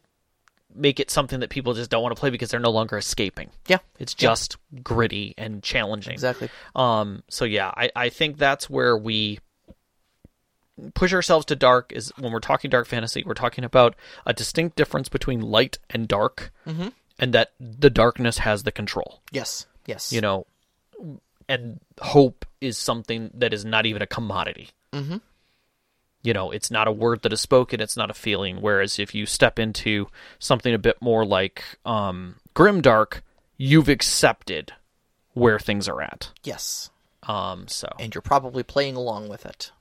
[SPEAKER 2] make it something that people just don't want to play because they're no longer escaping.
[SPEAKER 1] Yeah,
[SPEAKER 2] It's just gritty and challenging.
[SPEAKER 1] exactly.
[SPEAKER 2] Um so yeah, I I think that's where we push ourselves to dark is when we're talking dark fantasy, we're talking about a distinct difference between light and dark. Mm-hmm. And that the darkness has the control.
[SPEAKER 1] Yes, yes.
[SPEAKER 2] You know, and hope is something that is not even a commodity.
[SPEAKER 1] Mm-hmm.
[SPEAKER 2] You know, it's not a word that is spoken; it's not a feeling. Whereas if you step into something a bit more like um, grimdark, you've accepted where things are at.
[SPEAKER 1] yes,
[SPEAKER 2] Um, so,
[SPEAKER 1] and you're probably playing along with it.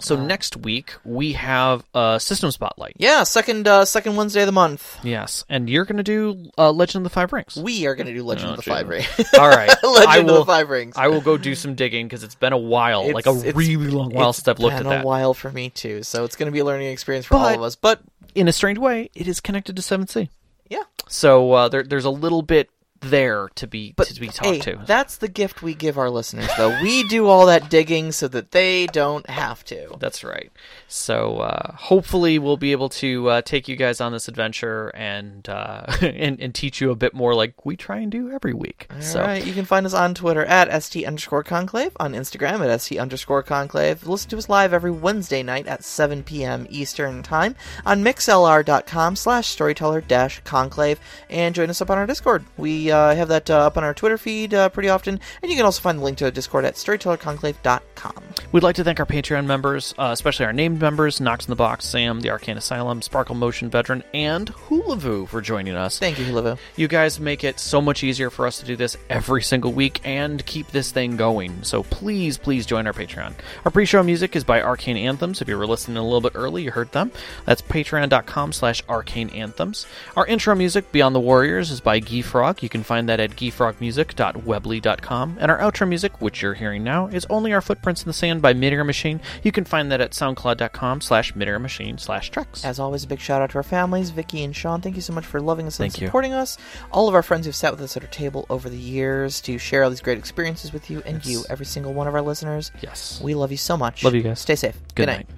[SPEAKER 2] So next week we have a system spotlight.
[SPEAKER 1] Yeah, second uh, second Wednesday of the month.
[SPEAKER 2] Yes, and you're going to do uh, Legend of the Five Rings.
[SPEAKER 1] We are going to do Legend
[SPEAKER 2] Oh,
[SPEAKER 1] of the
[SPEAKER 2] gee.
[SPEAKER 1] Five Rings.
[SPEAKER 2] All right,
[SPEAKER 1] Legend
[SPEAKER 2] I
[SPEAKER 1] of the Five Rings.
[SPEAKER 2] I will go do some digging because it's been a while, like a
[SPEAKER 1] It's- it's-
[SPEAKER 2] really long while
[SPEAKER 1] it's
[SPEAKER 2] since I've looked
[SPEAKER 1] been
[SPEAKER 2] at that.
[SPEAKER 1] a while for me too, so it's going to be a learning experience for all of us. But
[SPEAKER 2] in a strange way, it is connected to 7th Sea.
[SPEAKER 1] yeah,
[SPEAKER 2] So uh, there, there's a little bit there to be
[SPEAKER 1] but
[SPEAKER 2] to be talked
[SPEAKER 1] hey,
[SPEAKER 2] to.
[SPEAKER 1] that's the gift we give our listeners, though. we do all that digging so that they don't have to.
[SPEAKER 2] That's right. So uh, hopefully we'll be able to uh, take you guys on this adventure and, uh, and and teach you a bit more, like we try and do every week. so
[SPEAKER 1] All right, you can find us on Twitter at st underscore conclave, on Instagram at st underscore conclave. Listen to us live every Wednesday night at 7 p.m. Eastern Time on mixlr.com slash storyteller dash conclave, and join us up on our Discord. We uh, have that uh, up on our Twitter feed uh, pretty often, and you can also find the link to a Discord at storytellerconclave.com.
[SPEAKER 2] we'd like to thank our Patreon members, uh, especially our named members: Knox in the Box, Sam, the Arcane Asylum, Sparkle Motion Veteran, and Hulavu for joining us.
[SPEAKER 1] Thank you, Hulavu.
[SPEAKER 2] You guys make it so much easier for us to do this every single week and keep this thing going. So please, please join our Patreon. Our pre-show music is by Arcane Anthems. If you were listening a little bit early, you heard them. That's patreon.com slash arcane anthems. Our intro music, Beyond the Warriors, is by Guy Frog. You can can find that at geefrogmusic.weebly.com. And our outro music, which you're hearing now, is Only Our Footprints in the Sand by Midair Machine. You can find that at soundcloud.com slash Midair Machine slash treks.
[SPEAKER 1] As always, a big shout out to our families, Vicky and Sean. Thank you so much for loving us and
[SPEAKER 2] Thank you.
[SPEAKER 1] supporting us. All of our friends who've sat with us at our table over the years to share all these great experiences with you, and
[SPEAKER 2] Yes.
[SPEAKER 1] you, every single one of our listeners.
[SPEAKER 2] Yes.
[SPEAKER 1] We love you so much.
[SPEAKER 2] Love you guys.
[SPEAKER 1] Stay safe.
[SPEAKER 2] Good
[SPEAKER 1] night.
[SPEAKER 2] night.